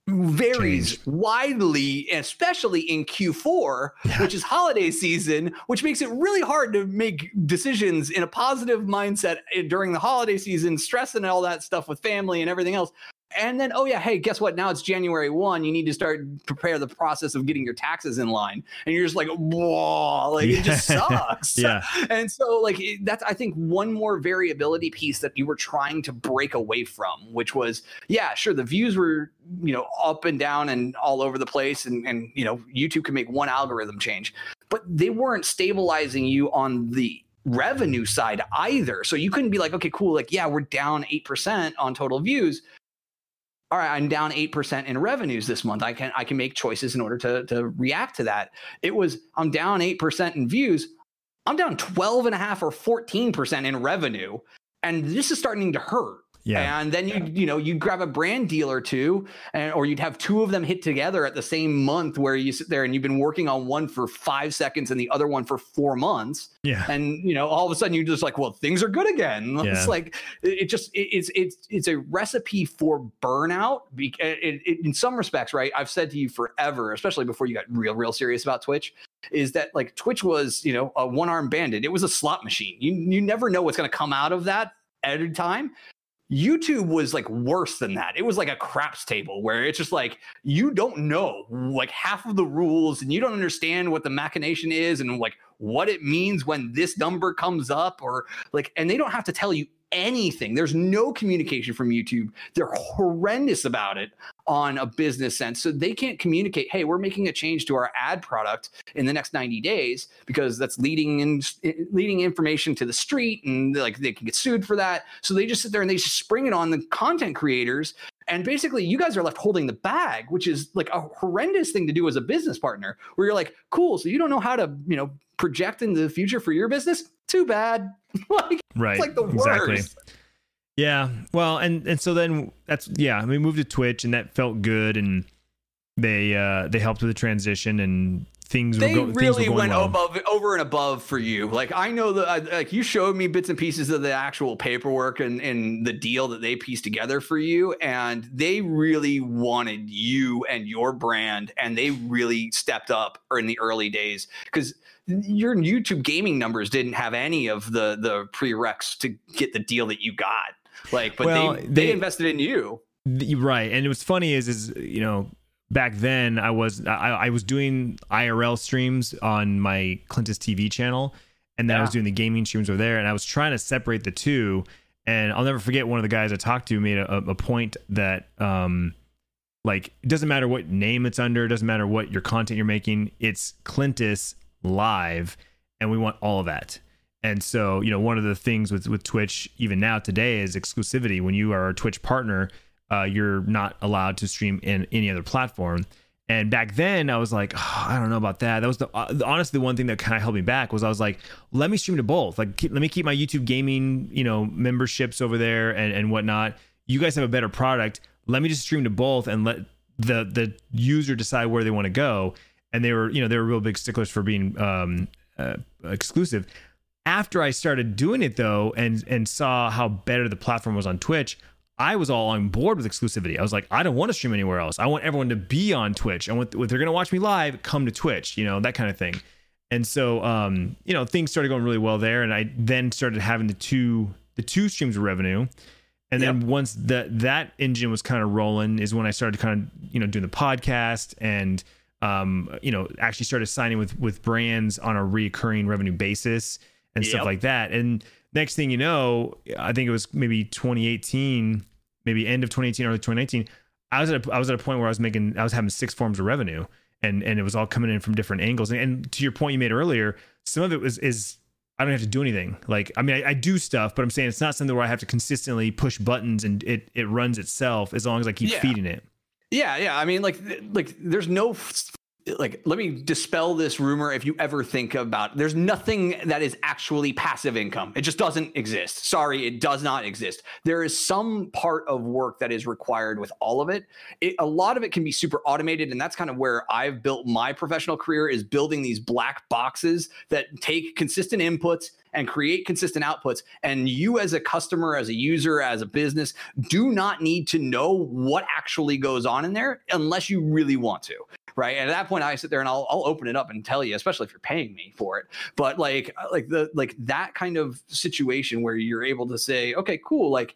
varies widely, especially in Q4, yeah. which is holiday season, which makes it really hard to make decisions in a positive mindset eh, during the holiday season, stressing and all that stuff with family and everything else and then oh yeah hey guess what? Now it's january 1 you need to start prepare the process of getting your taxes in line. And you're just like whoa like yeah. it just sucks. Yeah. And so like that's i think one more variability piece that you were trying to break away from which was yeah sure the views were you know up and down and all over the place and and you know youtube can make one algorithm change but they weren't stabilizing you on the revenue side either. So you couldn't be like, okay, cool, like, yeah, we're down 8% on total views, all right, I'm down 8% in revenues this month. I can I can make choices in order to, to react to that. It was I'm down 8% in views. I'm down 12 and a half or 14% in revenue. And this is starting to hurt. Yeah. And then you you know you grab a brand deal or two, and or you'd have two of them hit together at the same month where you sit there and you've been working on one for five seconds and the other one for four months. Yeah. And you know all of a sudden you're just like, well, things are good again. Yeah. It's like it just it, it's it's it's a recipe for burnout. It, it, in some respects, right? I've said to you forever, especially before you got real real serious about Twitch is that like Twitch was, you know, a one arm bandit. It was a slot machine. You you never know what's going to come out of that at every time. YouTube was like worse than that. It was like a craps table where it's just like you don't know like half of the rules and you don't understand what the machination is and like what it means when this number comes up or like and they don't have to tell you anything. There's no communication from YouTube. They're horrendous about it on a business sense. So they can't communicate, hey, we're making a change to our ad product in the next 90 days because that's leading in leading information to the street and like they can get sued for that. So they just sit there and they just spring it on the content creators and basically, you guys are left holding the bag, which is like a horrendous thing to do as a business partner, where you're like, cool, so you don't know how to, you know, project into the future for your business? Too bad. like, right. like the exactly. worst. Yeah. Well, and and so then that's yeah, we moved to Twitch and that felt good and they uh they helped with the transition and things they were go, really were went well. above over and above for you like i know that like you showed me bits and pieces of the actual paperwork and, and the deal that they pieced together for you and they really wanted you and your brand and they really stepped up in the early days because your youtube gaming numbers didn't have any of the the prereqs to get the deal that you got. Like but Well, they, they they- invested in you. Right. And what's funny is is you know back then i was i, I was doing irl streams on my clintus tv channel and then i was doing the gaming streams over there and i was trying to separate the two. And i'll never forget one of the guys i talked to made a, a point that um like it doesn't matter what name it's under it doesn't matter what your content you're making it's clintus live and we want all of that and so you know one of the things with with twitch even now today is exclusivity when you are a twitch partner uh, you're not allowed to stream in any other platform. And back then, I was like, "Oh, I don't know about that. That was the uh, honestly the one thing that kind of held me back was I was like, let me stream to both. Like, keep, let me keep my YouTube gaming, you know, memberships over there and and whatnot. You guys have a better product. Let me just stream to both and let the the user decide where they want to go. And they were, you know, they were real big sticklers for being um, uh, exclusive. After I started doing it though, and and saw how better the platform was on Twitch, I was all on board with exclusivity. I was like, I don't want to stream anywhere else. I want everyone to be on Twitch. I want if they're gonna watch me live, come to Twitch, you know, that kind of thing. And so um, you know, things started going really well there. And I then started having the two the two streams of revenue. And then once that that engine was kind of rolling is when I started kind of, you know, doing the podcast and um, you know, actually started signing with with brands on a recurring revenue basis and stuff like that. And next thing you know, I think it was maybe 2018, maybe end of 2018, early 2019. I was at a, I was at a point where I was making I was having six forms of revenue, and and it was all coming in from different angles. And, and to your point you made earlier, some of it was is I don't have to do anything. Like I mean, I, I do stuff, but I'm saying it's not something where I have to consistently push buttons and it it runs itself as long as I keep Yeah. feeding it. Yeah, yeah. I mean, like, like there's no like. Let me dispel this rumor. If you ever think about, there's nothing that is actually passive income. It just doesn't exist. Sorry, it does not exist. There is some part of work that is required with all of it. it. A lot of it can be super automated, and that's kind of where I've built my professional career is building these black boxes that take consistent inputs and create consistent outputs. And you, as a customer, as a user, as a business, do not need to know what actually goes on in there unless you really want to. Right. And at that point, I sit there and I'll, I'll open it up and tell you, especially if you're paying me for it. But like, uh, like the, like that kind of situation where you're able to say, okay, cool. Like,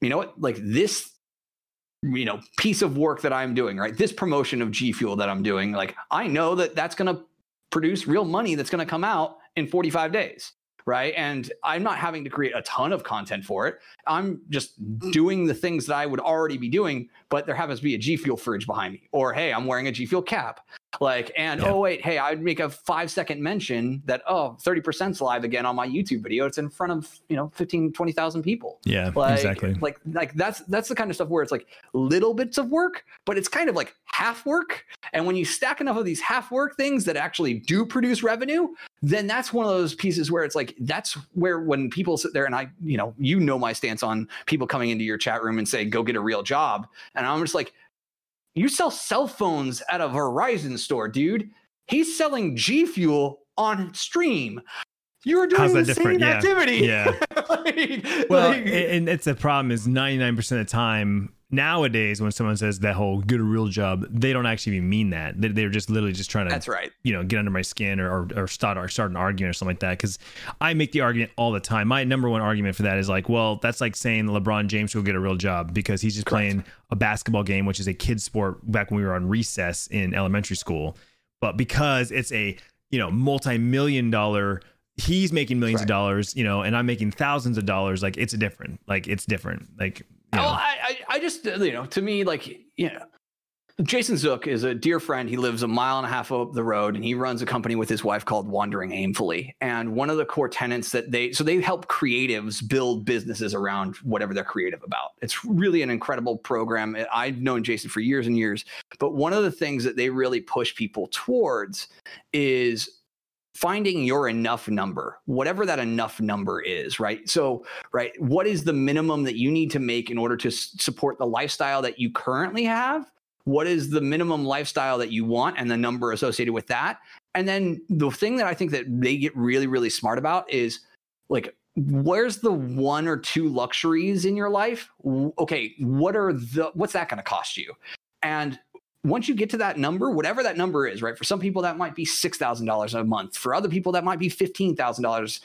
you know what? Like this, you know, piece of work that I'm doing, right? This promotion of G Fuel that I'm doing, like, I know that that's going to produce real money that's going to come out in 45 days right? And i'm not having to create a ton of content for it. I'm just doing the things that i would already be doing but there happens to be a g fuel fridge behind me or hey i'm wearing a g fuel cap like and Yeah. oh wait hey i'd make a five second mention that oh 30%'s live again on my youtube video it's in front of you know 15 20000 people Yeah, like, exactly. Like, like that's that's the kind of stuff where it's like little bits of work, but it's kind of like half work. And when you stack enough of these half work things that actually do produce revenue, then that's one of those pieces where it's like that's where when people sit there and I, you know, you know my stance on people coming into your chat room and say, "Go get a real job," and I'm just like, you sell cell phones at a Verizon store, dude. He's selling G Fuel on stream. You're doing the different? same Yeah. activity. Yeah. Like- Well, like- and and it's the problem is 99% of the time nowadays when someone says that whole get a real job, they don't actually even mean that. They- They're just literally just trying to That's right. you know get under my skin or or, or start or start an argument or something like that because i make the argument all the time. My number one argument for that is like well that's like saying lebron james will get a real job because he's just playing a basketball game which is a kid sport back when we were on recess in elementary school. But because it's a you know multi-million dollar he's making millions of dollars you know and i'm making thousands of dollars like it's a different. Like it's different. Like you Oh, know, I, I, I just, uh, you know, to me, like, you know, Jason Zook is a dear friend. He lives a mile and a half up the road and he runs a company with his wife called Wandering Aimfully. And one of the core tenets that they, so they help creatives build businesses around whatever they're creative about. It's really an incredible program. I've known Jason for years and years, but one of the things that they really push people towards is finding your enough number, whatever that enough number is, right? So, right, what is the minimum that you need to make in order to s- support the lifestyle that you currently have what is the minimum lifestyle that you want and the number associated with that. And then the thing that I think that they get really, really smart about is like, where's the one or two luxuries in your life? Okay, what are the what's that going to cost you? And once you get to that number, whatever that number is, right? For some people, that might be $6,000 a month. For other people, that might be $15,000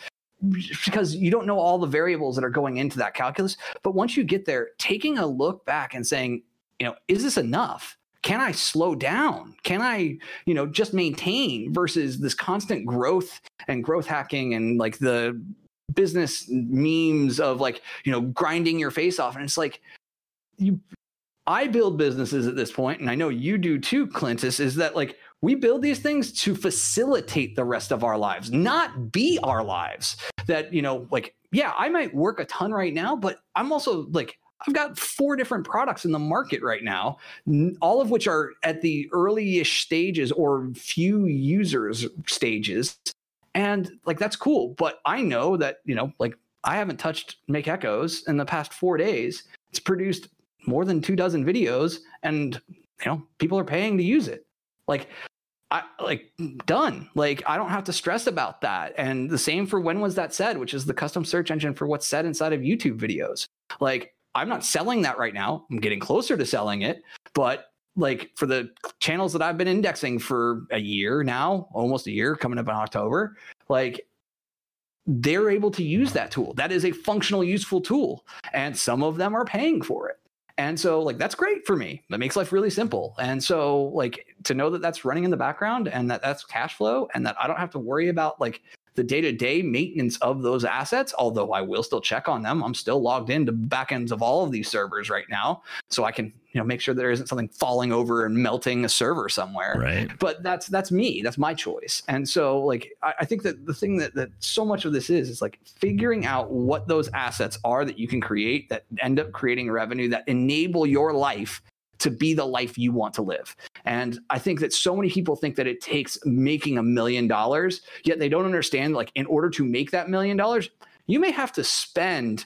because you don't know all the variables that are going into that calculus. But once you get there, taking a look back and saying, you know, is this enough? Can I slow down? Can I, you know, just maintain versus this constant growth and growth hacking and like the business memes of like, you know, grinding your face off. And it's like, you I build businesses at this point, and I know you do too, Clintus, is that like we build these things to facilitate the rest of our lives, not be our lives. That, you know, like, yeah, I might work a ton right now, but I'm also like, I've got four different products in the market right now, all of which are at the early-ish stages or few users stages. And like that's cool. But I know that, you know, like I haven't touched Make Echoes in the past four days. It's produced more than two dozen videos and you know people are paying to use it like I like done. Like I don't have to stress about that. And the same for when was that said, which is the custom search engine for what's said inside of YouTube videos. Like I'm not selling that right now. I'm getting closer to selling it, but like for the channels that I've been indexing for a year now, almost a year coming up in October, like they're able to use that tool. That is a functional, useful tool. And some of them are paying for it. And so, like, that's great for me. That makes life really simple. And so, like, to know that that's running in the background and that that's cash flow and that I don't have to worry about like the day-to-day maintenance of those assets although i will still check on them. I'm still logged into backends of all of these servers right now so i can you know make sure there isn't something falling over and melting a server somewhere. Right. But that's that's me. That's my choice. And so like i, I think that the thing that that so much of this is is like figuring out what those assets are that you can create that end up creating revenue that enable your life to be the life you want to live. And I think that so many people think that it takes making a million dollars, yet they don't understand like in order to make that million dollars, you may have to spend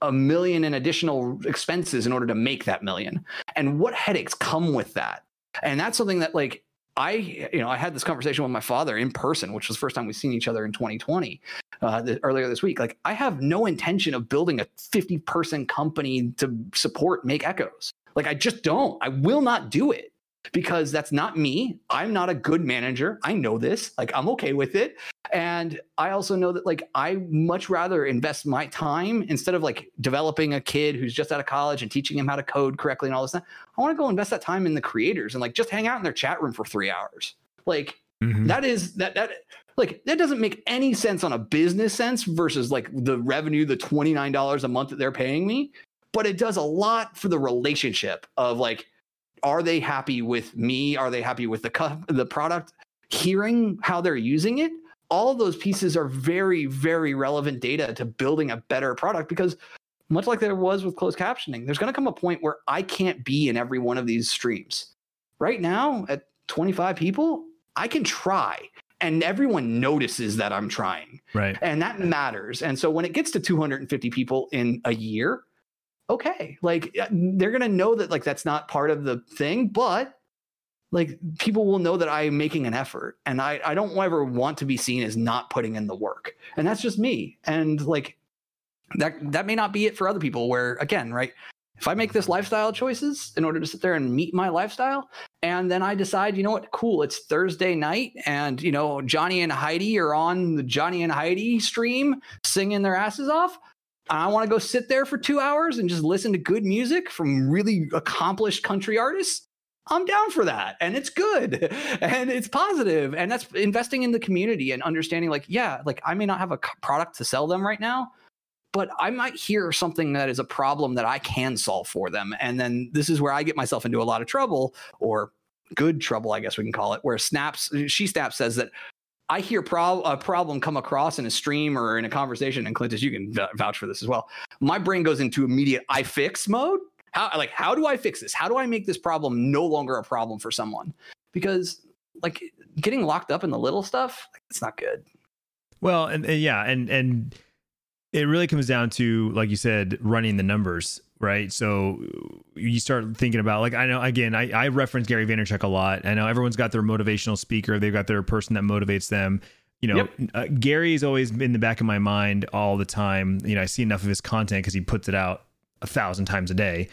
a million in additional expenses in order to make that million. And what headaches come with that? And that's something that like I, you know, I had this conversation with my father in person, which was the first time we've seen each other in 2020, uh, the, earlier this week. Like, I have no intention of building a 50 person company to support Make Echoes. Like I just don't. I will not do it because that's not me. I'm not a good manager. I know this. Like I'm okay with it. And I also know that like I much rather invest my time instead of like developing a kid who's just out of college and teaching him how to code correctly and all this stuff. I want to go invest that time in the creators and like just hang out in their chat room for 3 hours. Like mm-hmm. that is that that like that doesn't make any sense on a business sense versus like the revenue the $29 a month that they're paying me but it does a lot for the relationship of like are they happy with me? Are they happy with the the product? Hearing how they're using it all of those pieces are very very relevant data to building a better product because much like there was with closed captioning there's going to come a point where i can't be in every one of these streams. Right now at 25 people i can try and everyone notices that i'm trying. Right. And that matters. And so when it gets to 250 people in a year okay like they're gonna know that like that's not part of the thing but like people will know that i'm making an effort and i i don't ever want to be seen as not putting in the work and that's just me and like that that may not be it for other people where again right if i make this lifestyle choices in order to sit there and meet my lifestyle and then i decide you know what cool it's thursday night and you know johnny and heidi are on the johnny and heidi stream singing their asses off I want to go sit there for two hours and just listen to good music from really accomplished country artists. I'm down for that. And it's good and it's positive. And that's investing in the community and understanding, like, yeah, like I may not have a product to sell them right now, but I might hear something that is a problem that I can solve for them. And then this is where I get myself into a lot of trouble or good trouble, I guess we can call it, where Snaps, She Snap says that I hear a problem come across in a stream or in a conversation, and Clintus, you can vouch for this as well. My brain goes into immediate I fix mode. How like how do I fix this? How do I make this problem no longer a problem for someone? Because like getting locked up in the little stuff, it's not good. Well, and, and yeah, and and it really comes down to like you said, running the numbers right? So you start thinking about like I know again I, I reference Gary Vaynerchuk a lot. I know everyone's got their motivational speaker. They've got their person that motivates them. You know, yep. uh, Gary's always in the back of my mind all the time. You know, I see enough of his content because he puts it out a thousand times a day.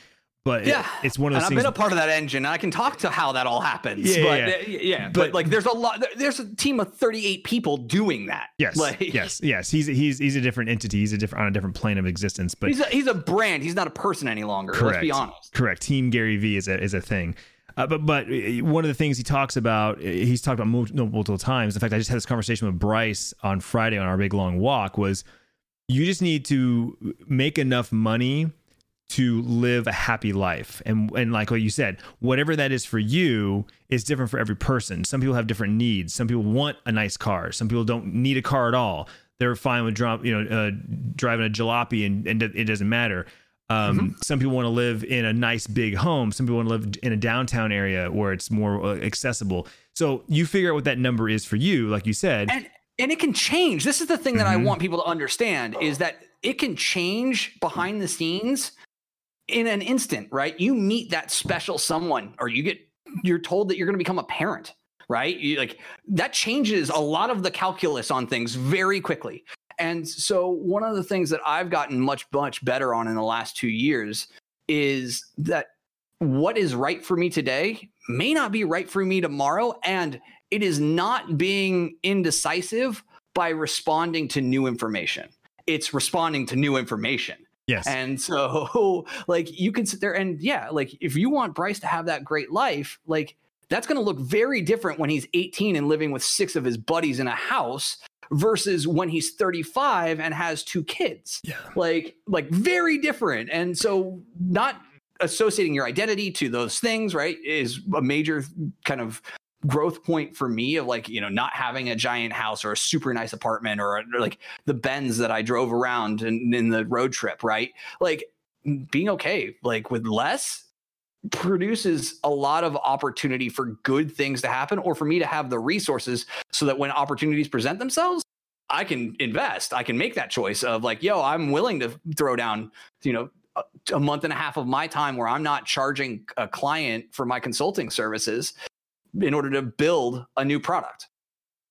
But yeah, it, it's one of those. And I've been a part of that engine. And I can talk to how that all happens. Yeah, but, yeah. Uh, yeah. But, but, like, there's a lot. There's a team of 38 people doing that. Yes, like, yes, yes. He's he's he's a different entity. He's a different on a different plane of existence. But he's a, he's a brand. He's not a person any longer. Correct. Let's be honest. Correct. Team Gary V is a is a thing. Uh, but but uh, one of the things he talks about, uh, he's talked about multiple times. In fact, I just had this conversation with Bryce on Friday on our big long walk. Was you just need to make enough money to live a happy life. And and like what you said, whatever that is for you is different for every person. Some people have different needs. Some people want a nice car. Some people don't need a car at all. They're fine with drop, you know, uh, driving a jalopy and, and it doesn't matter. Um, mm-hmm. Some people want to live in a nice big home. Some people want to live in a downtown area where it's more uh, accessible. So you figure out what that number is for you, like you said. And, and it can change. This is the thing that mm-hmm. I want people to understand is that it can change behind the scenes in an instant, right? You meet that special someone or you get you're told that you're going to become a parent, right? You, like that changes a lot of the calculus on things very quickly. And so one of the things that I've gotten much much better on in the last 2 years is that what is right for me today may not be right for me tomorrow and it is not being indecisive by responding to new information. It's responding to new information. Yes. And so, like, you can sit there and, yeah, like, if you want Bryce to have that great life, like, that's going to look very different when he's 18 and living with six of his buddies in a house versus when he's 35 and has two kids. Yeah. Like, like, very different. And so, not associating your identity to those things, right, is a major kind of growth point for me of like you know not having a giant house or a super nice apartment or, or like the Benz that I drove around in, in the road trip, right? Like being okay like with less produces a lot of opportunity for good things to happen or for me to have the resources so that when opportunities present themselves I can invest. I can make that choice of like, yo, I'm willing to throw down, you know, a month and a half of my time where I'm not charging a client for my consulting services in order to build a new product.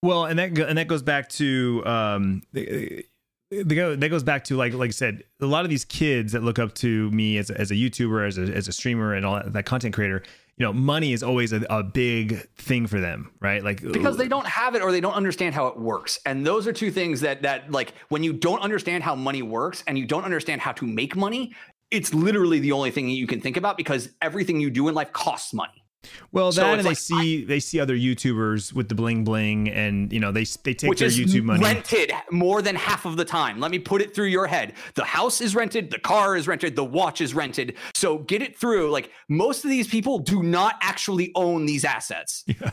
Well, and that and that goes back to um, the, the, that goes back to like like I said, a lot of these kids that look up to me as a, as a YouTuber, as a as a streamer, and all that, that content creator. You know, money is always a, a, big thing for them, right? Like because they don't have it or they don't understand how it works. And those are two things that that like when you don't understand how money works and you don't understand how to make money, it's literally the only thing that you can think about because everything you do in life costs money. Well, so that and they see I, they see other YouTubers with the bling bling, and you know they they take their YouTube money rented more than half of the time. Let me put it through your head: the house is rented, the car is rented, the watch is rented. So get it through. Like most of these people do not actually own these assets. Yeah.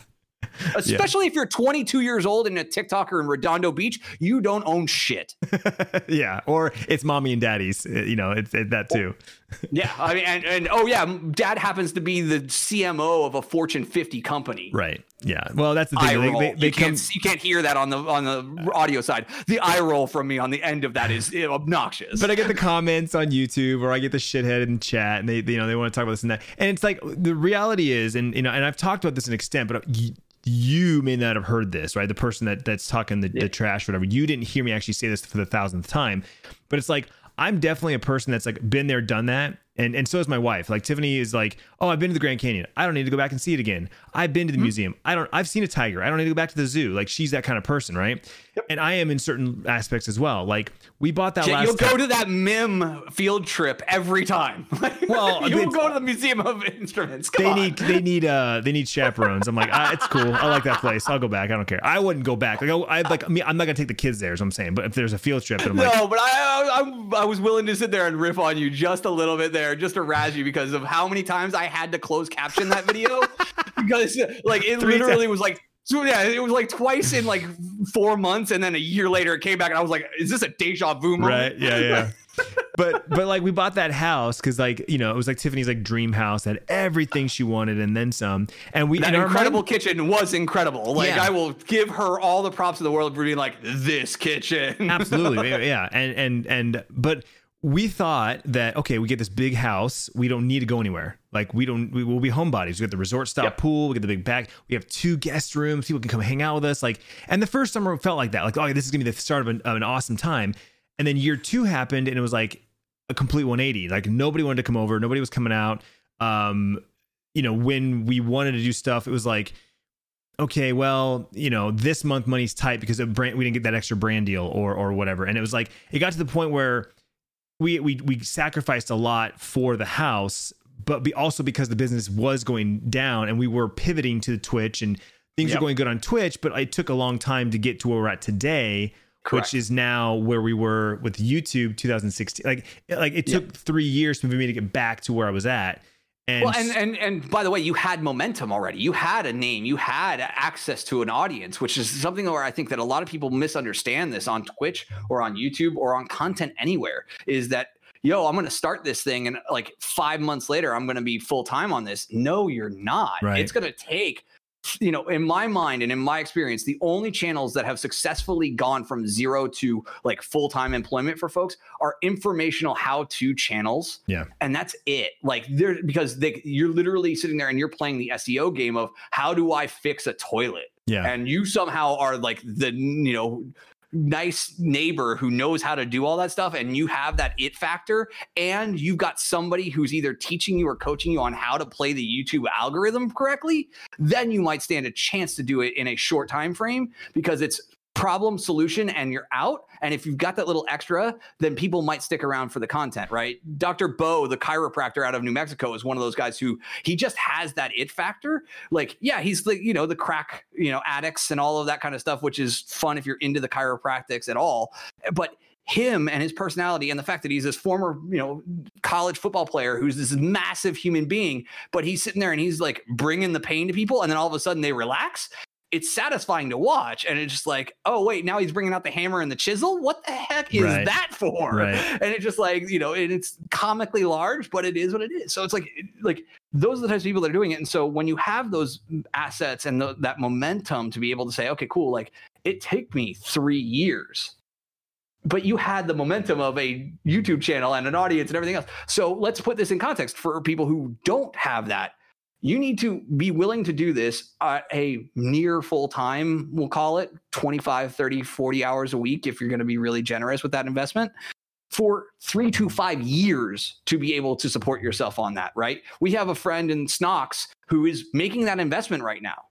Especially yeah. if you're 22 years old and a TikToker in Redondo Beach, you don't own shit. yeah, or it's mommy and daddy's. Uh, you know, it's it, that too. yeah, I mean, and, and oh yeah, dad happens to be the CMO of a Fortune 50 company. Right. Yeah. Well, that's the thing. They, they, they, you, can't, you can't hear that on the on the audio side. The eye roll from me on the end of that is obnoxious. But I get the comments on YouTube, or I get the shithead in chat, and they, they you know they want to talk about this and that. And it's like the reality is, and you know, and I've talked about this in extent, but you may not have heard this, right? The person that that's talking the, yeah. the trash, whatever. You didn't hear me actually say this for the thousandth time, but it's like I'm definitely a person that's like been there, done that, and and so is my wife. Like Tiffany is like, oh, I've been to the Grand Canyon. I don't need to go back and see it again. I've been to the mm-hmm. museum. I don't. I've seen a tiger. I don't need to go back to the zoo. Like she's that kind of person, right? Yep. And I am in certain aspects as well. Like we bought that. last you'll go to that MIM field trip every time. well, you'll go to the Museum of Instruments. Come they on. need they need uh they need chaperones. I'm like, ah, it's cool. I like that place. I'll go back. I don't care. I wouldn't go back. Like I, I like I mean, I'm not gonna take the kids there. Is what I'm saying. But if there's a field trip, I'm no, like, no. but I, I I was willing to sit there and riff on you just a little bit there, just to razz you because of how many times I had to close caption that video because like it Three literally times. was like so yeah, it was like twice in like four months, and then a year later it came back, and I was like, "Is this a deja vu moment?" Right? Yeah, yeah. but but like we bought that house because like you know it was like Tiffany's like dream house had everything she wanted and then some and we that incredible mind, kitchen was incredible like yeah. I will give her all the props in the world for being like this kitchen absolutely yeah and and and but we thought that okay, we get this big house, we don't need to go anywhere. Like we don't, we will be homebodies. We got the resort style Yep. pool, we get the big back. We have two guest rooms. People can come hang out with us. Like, and the first summer felt like that. Like, oh, this is gonna be the start of an, of an awesome time. And then year two happened, and it was like a complete 180. Like nobody wanted to come over, nobody was coming out. Um, you know, when we wanted to do stuff, it was like, okay, well, you know, this month money's tight because of brand, we didn't get that extra brand deal or or whatever. And it was like it got to the point where we we we sacrificed a lot for the house, but be also because the business was going down and we were pivoting to Twitch and things Yep. were going good on Twitch, but it took a long time to get to where we're at today. Correct. Which is now where we were with YouTube 2016. Like, like it took three years for me to get back to where I was at. And, Well, and, and and by the way, you had momentum already. You had a name. You had access to an audience, which is something where I think that a lot of people misunderstand this on Twitch or on YouTube or on content anywhere. Is that yo, I'm going to start this thing, and like five months later, I'm going to be full time on this. No, you're not. Right. It's going to take. You know, in my mind and in my experience, the only channels that have successfully gone from zero to like full time employment for folks are informational how to channels. Yeah, and that's it. Like there because they, you're literally sitting there and you're playing the seo game of how do i fix a toilet? Yeah, and you somehow are like the you know nice neighbor who knows how to do all that stuff and you have that it factor and you've got somebody who's either teaching you or coaching you on how to play the youtube algorithm correctly then you might stand a chance to do it in a short time frame because it's problem solution and you're out and if you've got that little extra then people might stick around for the content right? Dr bo the chiropractor out of new mexico is one of those guys who he just has that it factor. Like yeah he's the you know the crack you know addicts and all of that kind of stuff which is fun if you're into the chiropractics at all. But him and his personality and the fact that he's this former you know college football player who's this massive human being but he's sitting there and he's like bringing the pain to people and then all of a sudden they relax it's satisfying to watch and it's just like oh wait now he's bringing out the hammer and the chisel what the heck is Right. that for Right. and it's just like you know and it's comically large but it is what it is so it's like like those are the types of people that are doing it and so when you have those assets and tho- that momentum to be able to say okay cool like it took me three years but you had the momentum of a YouTube channel and an audience and everything else. So let's put this in context for people who don't have that. You need to be willing to do this at a near full time, we'll call it 25, 30, 40 hours a week if you're going to be really generous with that investment for three to five years to be able to support yourself on that, right? We have a friend in Snox who is making that investment right now.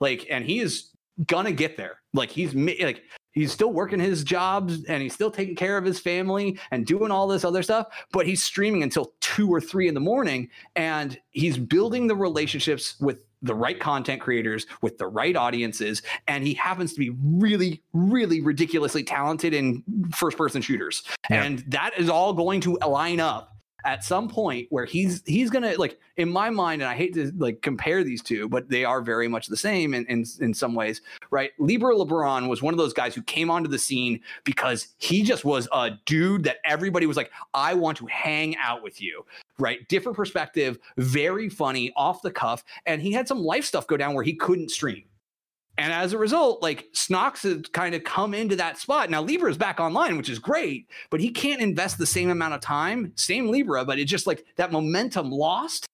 Like, and he is gonna get there. Like he's like he's still working his jobs and he's still taking care of his family and doing all this other stuff, but he's streaming until two or three in the morning and he's building the relationships with the right content creators with the right audiences and he happens to be really really ridiculously talented in first person shooters Yeah. and that is all going to line up at some point where he's he's gonna like in my mind and i hate to like compare these two but they are very much the same in in, in some ways right? Libra lebron was one of those guys who came onto the scene because he just was a dude that everybody was like i want to hang out with you right? Different perspective very funny off the cuff and he had some life stuff go down where he couldn't stream and as a result, like Snox has kind of come into that spot. Now Libra is back online, which is great, but he can't invest the same amount of time. Same Libra, but it's just like that momentum lost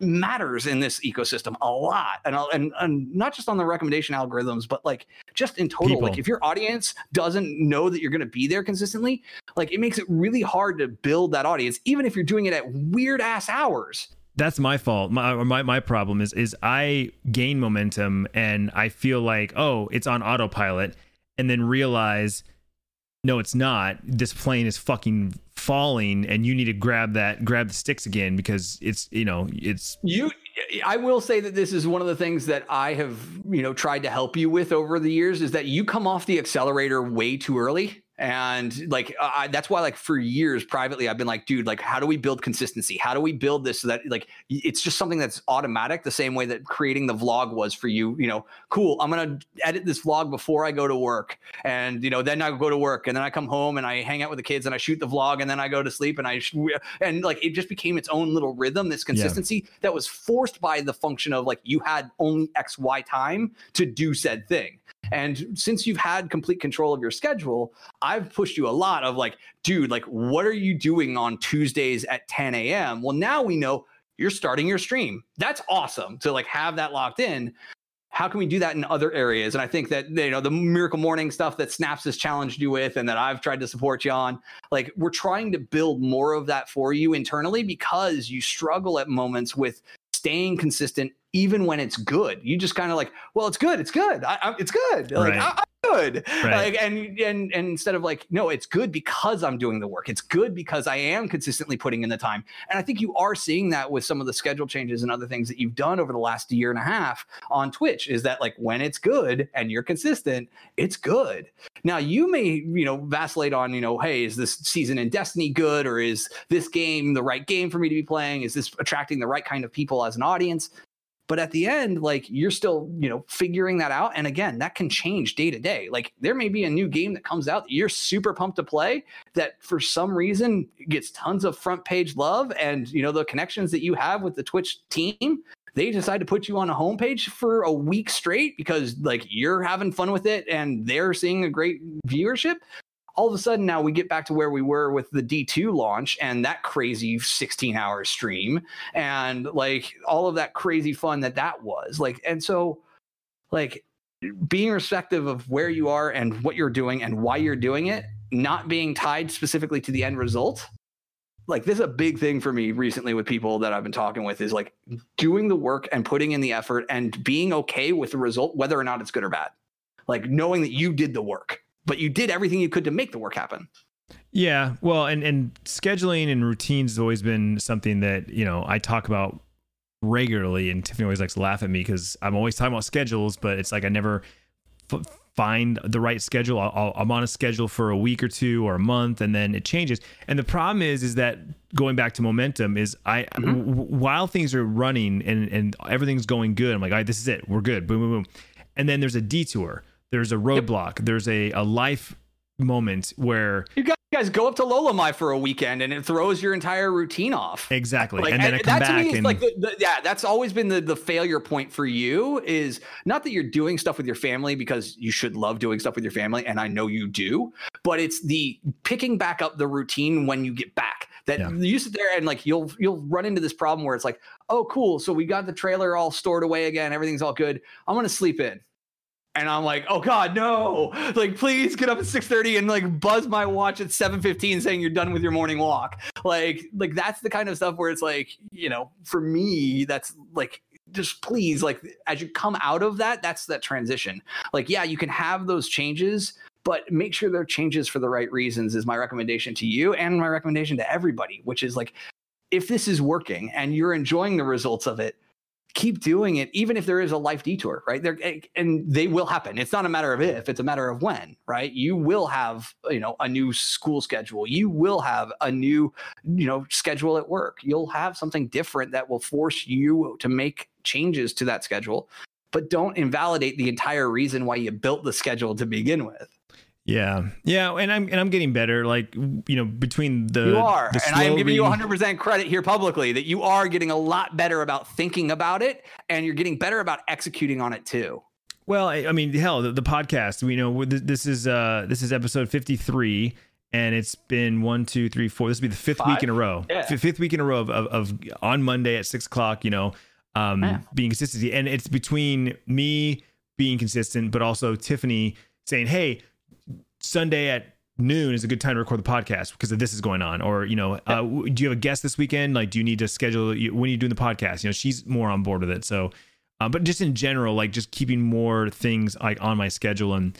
matters in this ecosystem a lot. And, and and not just on the recommendation algorithms, but like just in total. Like if your audience doesn't know that you're going to be there consistently, like it makes it really hard to build that audience, even if you're doing it at weird ass hours. That's my fault. My, my my problem is is I gain momentum and I feel like oh it's on autopilot, and then realize no it's not. This plane is fucking falling, and you need to grab that grab the sticks again because it's you know it's You, I will say that this is one of the things that I have, you know, tried to help you with over the years is that you come off the accelerator way too early. And like, I, that's why, like, for years privately, I've been like, dude, like, how do we build consistency? How do we build this so that, like, it's just something that's automatic, the same way that creating the vlog was for you. You know, cool, I'm going to edit this vlog before I go to work. And, you know, then I go to work and then I come home and I hang out with the kids and I shoot the vlog and then I go to sleep and I, sh- and like, it just became its own little rhythm, this consistency that was forced by the function of like, you had only X, Y time to do said thing. And since you've had complete control of your schedule, I've pushed you a lot of like, dude, like, what are you doing on Tuesdays at 10 a.m.? Well, now we know you're starting your stream. That's awesome to like have that locked in how can we do that in other areas? And I think that you know the miracle morning stuff that Snaps has challenged you with, and that I've tried to support you on. Like we're trying to build more of that for you internally because you struggle at moments with staying consistent even when it's good. You just kind of like, well, it's good, it's good, I, I, it's good. Like right. I, good. Right. Like and, and and instead of like, no, it's good because I'm doing the work. It's good because I am consistently putting in the time. And I think you are seeing that with some of the schedule changes and other things that you've done over the last year and a half on Twitch. Is that like when it's good and you're consistent, it's good. Now you may, you know, vacillate on, you know, hey, is this season in Destiny good or is this game the right game for me to be playing? Is this attracting the right kind of people as an audience? But at the end like you're still you know figuring that out and again that can change day to day. Like there may be a new game that comes out that you're super pumped to play that for some reason gets tons of front page love and you know the connections that you have with the twitch team they decide to put you on a homepage for a week straight because like you're having fun with it and they're seeing a great viewership all of a sudden now we get back to where we were with the D2 launch and that crazy 16 hour stream and like all of that crazy fun that that was like and so like being respective of where you are and what you're doing and why you're doing it not being tied specifically to the end result like this is a big thing for me recently with people that I've been talking with is like doing the work and putting in the effort and being okay with the result whether or not it's good or bad. Like knowing that you did the work but you did everything you could to make the work happen. Yeah, well, and and scheduling and routines has always been something that you know I talk about regularly, and Tiffany always likes to laugh at me because I'm always talking about schedules, but it's like I never f- find the right schedule. i am on a schedule for a week or two or a month, and then it changes. And the problem is, is that going back to momentum is I mm-hmm. w- while things are running and and everything's going good, I'm like, all right, this is it, we're good, boom, boom, boom, and then there's a detour there's a roadblock. Yep. There's a, a life moment where you guys go up to Lolamai for a weekend and it throws your entire routine off. Exactly. Like, and then I come that to me and... like the, the, yeah, that's always been the the failure point for you is not that you're doing stuff with your family because you should love doing stuff with your family and I know you do, but it's the picking back up the routine when you get back. That yeah. you sit there and like you'll you'll run into this problem where it's like, "Oh cool, so we got the trailer all stored away again, everything's all good. I'm going to sleep in." And I'm like, oh god, no! Like, please get up at 6:30 and like buzz my watch at 7:15 saying you're done with your morning walk. Like, like that's the kind of stuff where it's like, you know, for me, that's like just please like as you come out of that that's that transition like yeah you can have those changes but make sure they're changes for the right reasons is my recommendation to you and my recommendation to everybody which is like if this is working and you're enjoying the results of it keep doing it, even if there is a life detour, right? There eh, and they will happen. It's not a matter of if, it's a matter of when, right? You will have, you know, a new school schedule. You will have a new, you know, schedule at work. You'll have something different that will force you to make changes to that schedule. But don't invalidate the entire reason why you built the schedule to begin with. Yeah, yeah, and I'm and I'm getting better. Like you know, between the you are, the and I am giving you 100 percent credit here publicly that you are getting a lot better about thinking about it, and you're getting better about executing on it too. Well, I, I mean, hell, the, the, podcast. We know this is uh this is episode 53, and it's been one, two, three, four. This will be the fifth Five? week in a row. Yeah. F- fifth week in a row of, of, of on Monday at six o'clock. You know, um, yeah. being consistency, and it's between me being consistent, but also Tiffany saying, "Hey." Sunday at noon is a good time to record the podcast because this is going on. Or you know uh, do you have a guest this weekend? Like do you need to schedule when are you doing the podcast? You know she's more on board with it. So uh, but just in general like just keeping more things like on my schedule and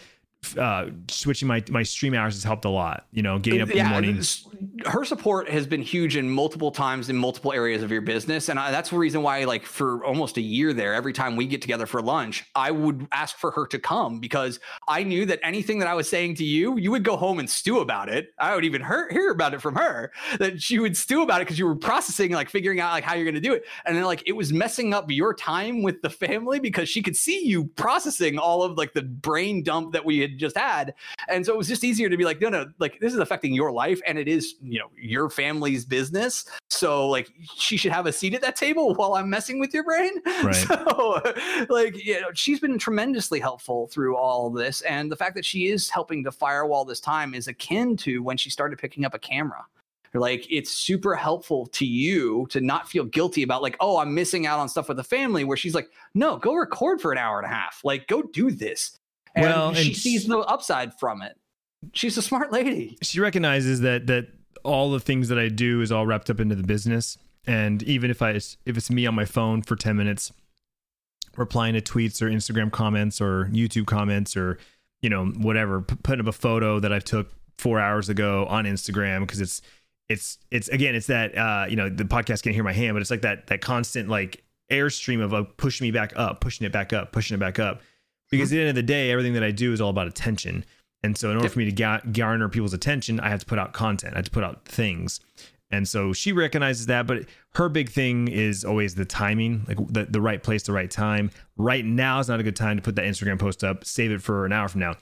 uh, switching my my stream hours has helped a lot. You know, getting up yeah, in the morning. Her support has been huge in multiple times in multiple areas of your business, and I, that's the reason why, like, for almost a year there, every time we get together for lunch, I would ask for her to come because I knew that anything that I was saying to you, you would go home and stew about it. I would even hear, hear about it from her that she would stew about it because you were processing, like, figuring out like how you're going to do it, and then like it was messing up your time with the family because she could see you processing all of like the brain dump that we had kid just had. And so it was just easier to be like, no, no, like this is affecting your life and it is, you know, your family's business. So like she should have a seat at that table while I'm messing with your brain. Right. So like, you know, she's been tremendously helpful through all of this. And the fact that she is helping to firewall this time is akin to when she started picking up a camera like it's super helpful to you to not feel guilty about like oh i'm missing out on stuff with the family where she's like no go record for an hour and a half like go do this and Well, she and sees no upside from it she's a smart lady she recognizes that that all the things that I do is all wrapped up into the business. And even if I if it's me on my phone for ten minutes, replying to tweets or Instagram comments or YouTube comments or you know whatever, p- putting up a photo that I took four hours ago on Instagram because it's it's it's again it's that uh you know the podcast can't hear my hand, but it's like that that constant like airstream of uh, pushing me back up, pushing it back up, pushing it back up. Because at the end of the day, everything that I do is all about attention. And so, in order for me to ga- garner people's attention, I have to put out content. I have to put out things. And so she recognizes that, but her big thing is always the timing, like the, the right place, the right time. Right now is not a good time to put that Instagram post up. Save it for an hour from now.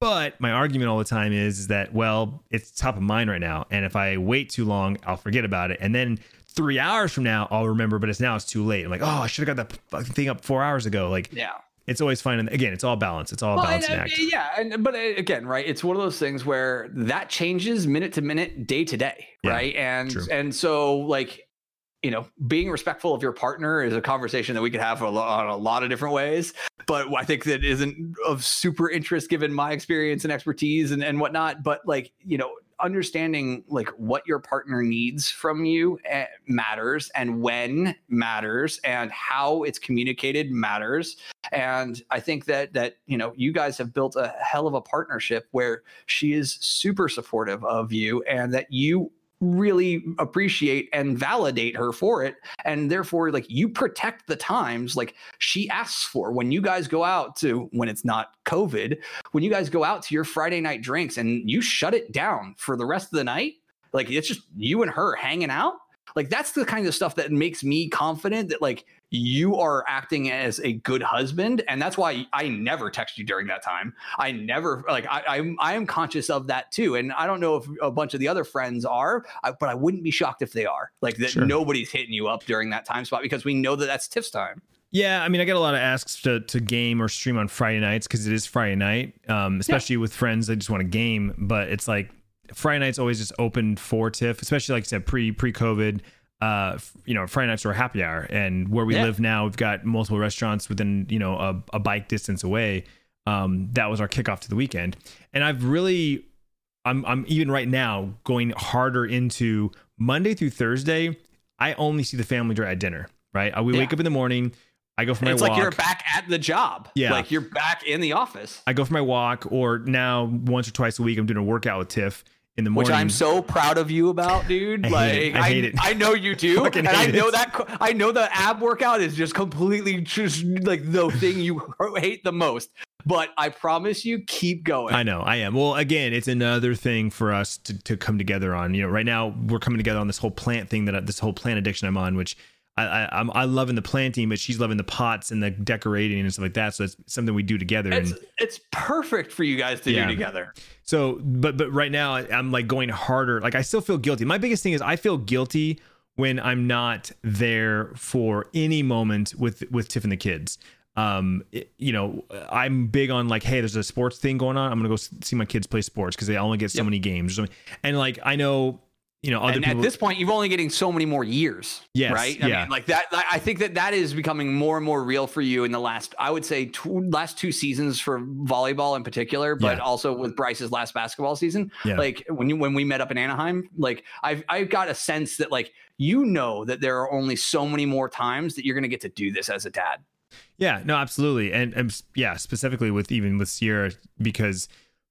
But my argument all the time is, is that well, it's top of mind right now, and if I wait too long, I'll forget about it, and then three hours from now, I'll remember. But it's now it's too late. I'm like, oh, I should have got that fucking thing up four hours ago. Like, yeah it's always fine. And again, it's all balance. It's all Well, balancing and, uh, act. yeah and but uh, again right it's one of those things where that changes minute to minute day to day Yeah, right and true. and so like you know being respectful of your partner is a conversation that we could have a lo- on a lot of different ways but i think that isn't of super interest given my experience and expertise and, and whatnot but like you know understanding like what your partner needs from you eh, matters and when matters and how it's communicated matters. And i think that that you know you guys have built a hell of a partnership where she is super supportive of you and that you really appreciate and validate her for it and therefore like you protect the times like she asks for. When you guys go out to when it's not covid when you guys go out to your friday night drinks and you shut it down for the rest of the night like it's just you and her hanging out like that's the kind of stuff that makes me confident that like you are acting as a good husband and that's why i never text you during that time i never like i i'm i am conscious of that too and i don't know if a bunch of the other friends are I, but i wouldn't be shocked if they are like that Sure. nobody's hitting you up during that time spot because we know that that's tiff's time Yeah, I mean, I get a lot of asks to, to game or stream on Friday nights because it is Friday night, um, especially with friends. They just want to game, but it's like Friday nights always just open for Tiff, especially like I said, pre pre COVID. Uh, you know, Friday nights are a happy hour, and where we Yeah. live now, we've got multiple restaurants within you know a, a bike distance away. Um, that was our kickoff to the weekend, and I've really, I'm I'm even right now going harder into Monday through Thursday. I only see the family during at dinner. Right, Uh, we wake up in the morning. I go for my it's walk. like you're back at the job Yeah. like you're back in the office I go for my walk, or now once or twice a week, I'm doing a workout with Tiff in the morning. which I'm so proud of you about, dude. I like. I it. I know you do, and I know it. that I know the ab workout is just completely just like the thing you hate the most. But I promise you, keep going. I know, I am. Well, again, it's another thing for us to, to come together on. You know, right now we're coming together on this whole plant thing that I, this whole plant addiction I'm on, which I, I I'm I loving the planting, but she's loving the pots and the decorating and stuff like that. So it's something we do together. It's and it's perfect for you guys to Yeah. do together. So, but but right now I'm like going harder. Like I still feel guilty. My biggest thing is I feel guilty when I'm not there for any moment with with Tiff and the kids. Um, it- you know, I'm big on like, hey, there's a sports thing going on. I'm gonna go see my kids play sports because they only get so Yep. many games. or something. And like I know, you know, other and people. at this point, you're only getting so many more years. Yes, right. I yeah. mean, like that. I think that that is becoming more and more real for you in the last, I would say, two, last two seasons for volleyball in particular, but Yeah. also with Bryce's last basketball season. Yeah. Like when you when we met up in Anaheim, like I've I've got a sense that like you know that there are only so many more times that you're going to get to do this as a dad. Yeah, no, absolutely, and, and yeah, specifically with even with Sierra because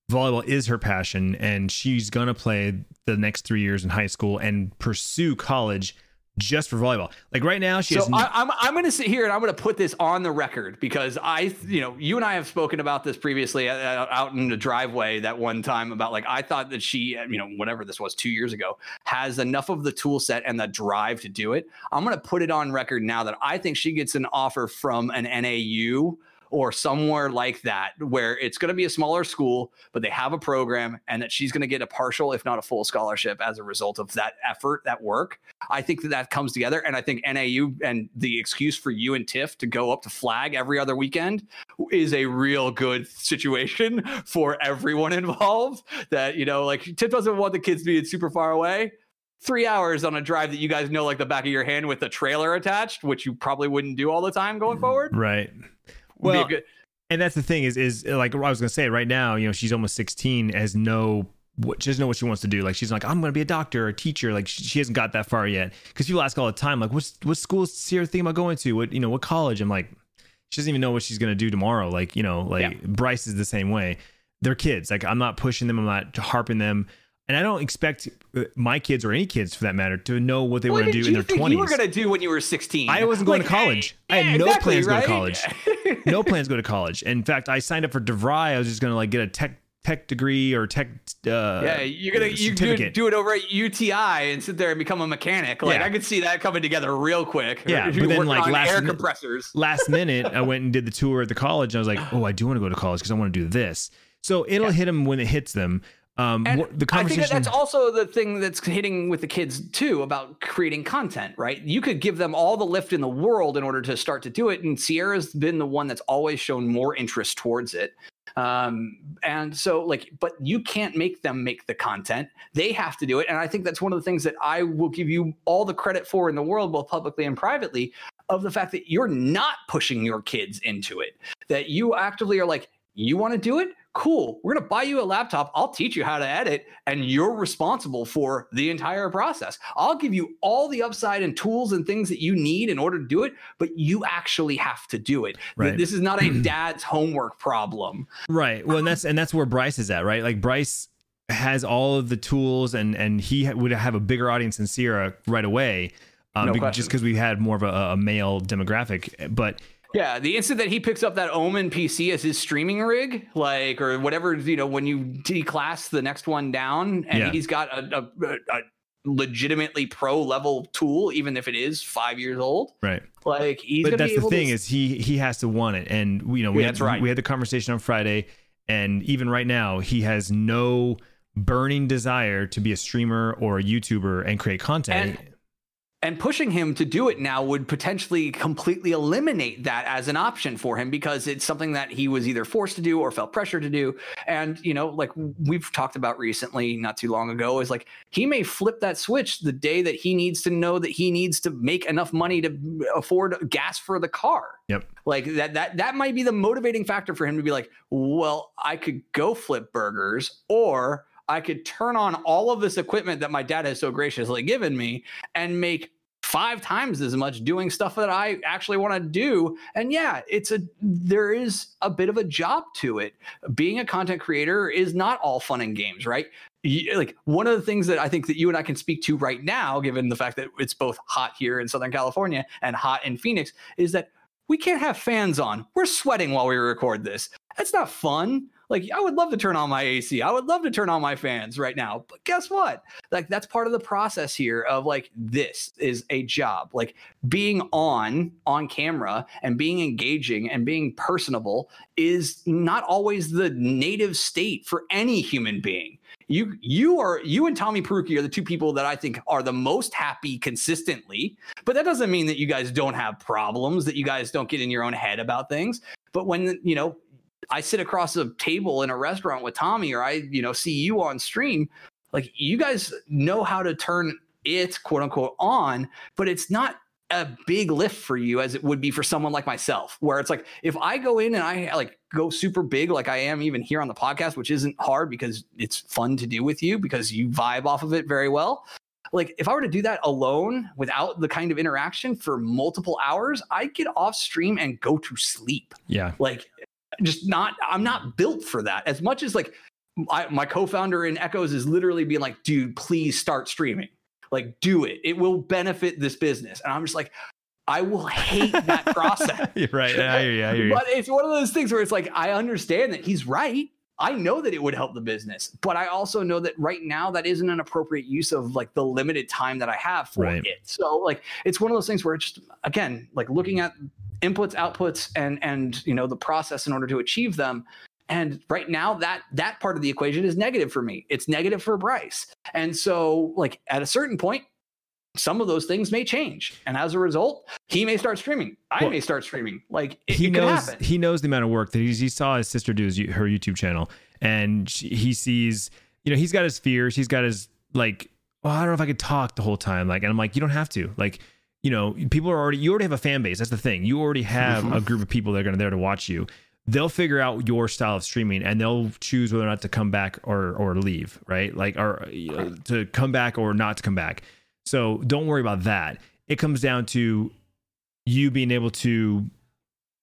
volleyball is her passion, and she's gonna play the next three years in high school and pursue college just for volleyball. Like right now, she So has. n- I, I'm I'm going to sit here and I'm going to put this on the record because I, you know, you and I have spoken about this previously uh, uh, out in the driveway that one time about like I thought that she, uh, you know, whatever this was two years ago, has enough of the tool set and the drive to do it. I'm going to put it on record now that I think she gets an offer from an NAU or somewhere like that where it's going to be a smaller school, but they have a program and that she's going to get a partial, if not a full scholarship as a result of that effort, that work. I think that that comes together. And I think NAU and the excuse for you and Tiff to go up to flag every other weekend is a real good situation for everyone involved. That, you know, like Tiff doesn't want the kids being super far away three hours on a drive that you guys know like the back of your hand with a trailer attached, which you probably wouldn't do all the time going forward. Right. Well, good- and that's the thing is is uh, like I was gonna say right now, you know, she's almost 16, has no what she doesn't know what she wants to do. Like she's like, I'm gonna be a doctor or a teacher. Like she, she hasn't got that far yet. Because people ask all the time, like, what's what school is Sierra thinking about going to? What you know, what college? I'm like, she doesn't even know what she's gonna do tomorrow. Like you know, like yeah. Bryce is the same way. They're kids. Like I'm not pushing them. I'm not harping them and I don't expect uh, my kids or any kids for that matter to know what they want to do in their twenties. You were going to do when you were sixteen. I wasn't going like, to college. I, I had no exactly, plans right? to go to college. no plans to go to college. In fact, I signed up for DeVry. I was just going to like get a tech tech degree or tech. Uh, yeah, you're gonna you do, do, it over at UTI and sit there and become a mechanic. Like yeah. I could see that coming together real quick. Yeah, but then like last air compressors. last minute, I went and did the tour at the college. And I was like, oh, I do want to go to college because I want to do this. So it'll yeah. hit them when it hits them. Um, and the conversation. I think that's also the thing that's hitting with the kids too about creating content, right? You could give them all the lift in the world in order to start to do it, and Sierra's been the one that's always shown more interest towards it. Um, and so, like, but you can't make them make the content; they have to do it. And I think that's one of the things that I will give you all the credit for in the world, both publicly and privately, of the fact that you're not pushing your kids into it. That you actively are like, you want to do it cool. We're going to buy you a laptop. I'll teach you how to edit and you're responsible for the entire process. I'll give you all the upside and tools and things that you need in order to do it but you actually have to do it. Right. this is not a dad's homework problem. Right. Well and that's and that's where bryce is at right? Like bryce has all of the tools and and he would have a bigger audience than sierra right away um, no just because we had more of a, a male demographic. But yeah, the instant that he picks up that Omen PC as his streaming rig, like or whatever, you know, when you declass the next one down, and yeah. he's got a, a, a, legitimately pro level tool, even if it is five years old. Right. Like he's. But that's the thing to... is he he has to want it, and you know we yeah, had, right. we had the conversation on Friday, and even right now he has no burning desire to be a streamer or a YouTuber and create content. And, and pushing him to do it now would potentially completely eliminate that as an option for him because it's something that he was either forced to do or felt pressure to do. And you know like we've talked about recently not too long ago is like he may flip that switch the day that he needs to know that he needs to make enough money to afford gas for the car. Yep. Like that that that might be the motivating factor for him to be like well i could go flip burgers or I could turn on all of this equipment that my dad has so graciously given me and make five times as much doing stuff that I actually want to do. And yeah, it's a there is a bit of a job to it. Being a content creator is not all fun and games, right? Like one of the things that I think that you and I can speak to right now, given the fact that it's both hot here in Southern California and hot in Phoenix, is that we can't have fans on. We're sweating while we record this. That's not fun. Like I would love to turn on my AC. I would love to turn on my fans right now. But guess what? Like that's part of the process here of like this is a job. Like being on on camera and being engaging and being personable is not always the native state for any human being you you are you and Tommy Peruki are the two people that I think are the most happy consistently. But that doesn't mean that you guys don't have problems, that you guys don't get in your own head about things. But when you know I sit across a table in a restaurant with Tommy, or I, you know, see you on stream, like you guys know how to turn it quote unquote on, but it's not a big lift for you as it would be for someone like myself, where it's like if I go in and I like go super big, like I am even here on the podcast, which isn't hard because it's fun to do with you because you vibe off of it very well. Like if I were to do that alone without the kind of interaction for multiple hours, I'd get off stream and go to sleep. Yeah. Like just not i'm not built for that as much as like I, my co-founder in echoes is literally being like dude please start streaming like do it it will benefit this business and i'm just like I will hate that process. You're right. I hear you. I hear you. But it's one of those things where it's like I understand that he's right. I know that it would help the business, but I also know that right now that isn't an appropriate use of like the limited time that I have for right. it. So like it's one of those things where it's just again like looking at inputs, outputs, and and you know the process in order to achieve them. And right now, that that part of the equation is negative for me. It's negative for Bryce. And so, like at a certain point, some of those things may change, and as a result, he may start streaming. I Well, may start streaming. Like it, he it knows he knows the amount of work that he's, he saw his sister do his, her YouTube channel, and he sees, you know, he's got his fears, he's got his like, well, I don't know if I could talk the whole time, like, and I'm like, you don't have to, like, you know, people are already, you already have a fan base. That's the thing. You already have Mhm. a group of people that are going to there to watch you. They'll figure out your style of streaming and they'll choose whether or not to come back or or leave, right? Like, or uh, to come back or not to come back. So don't worry about that. It comes down to you being able to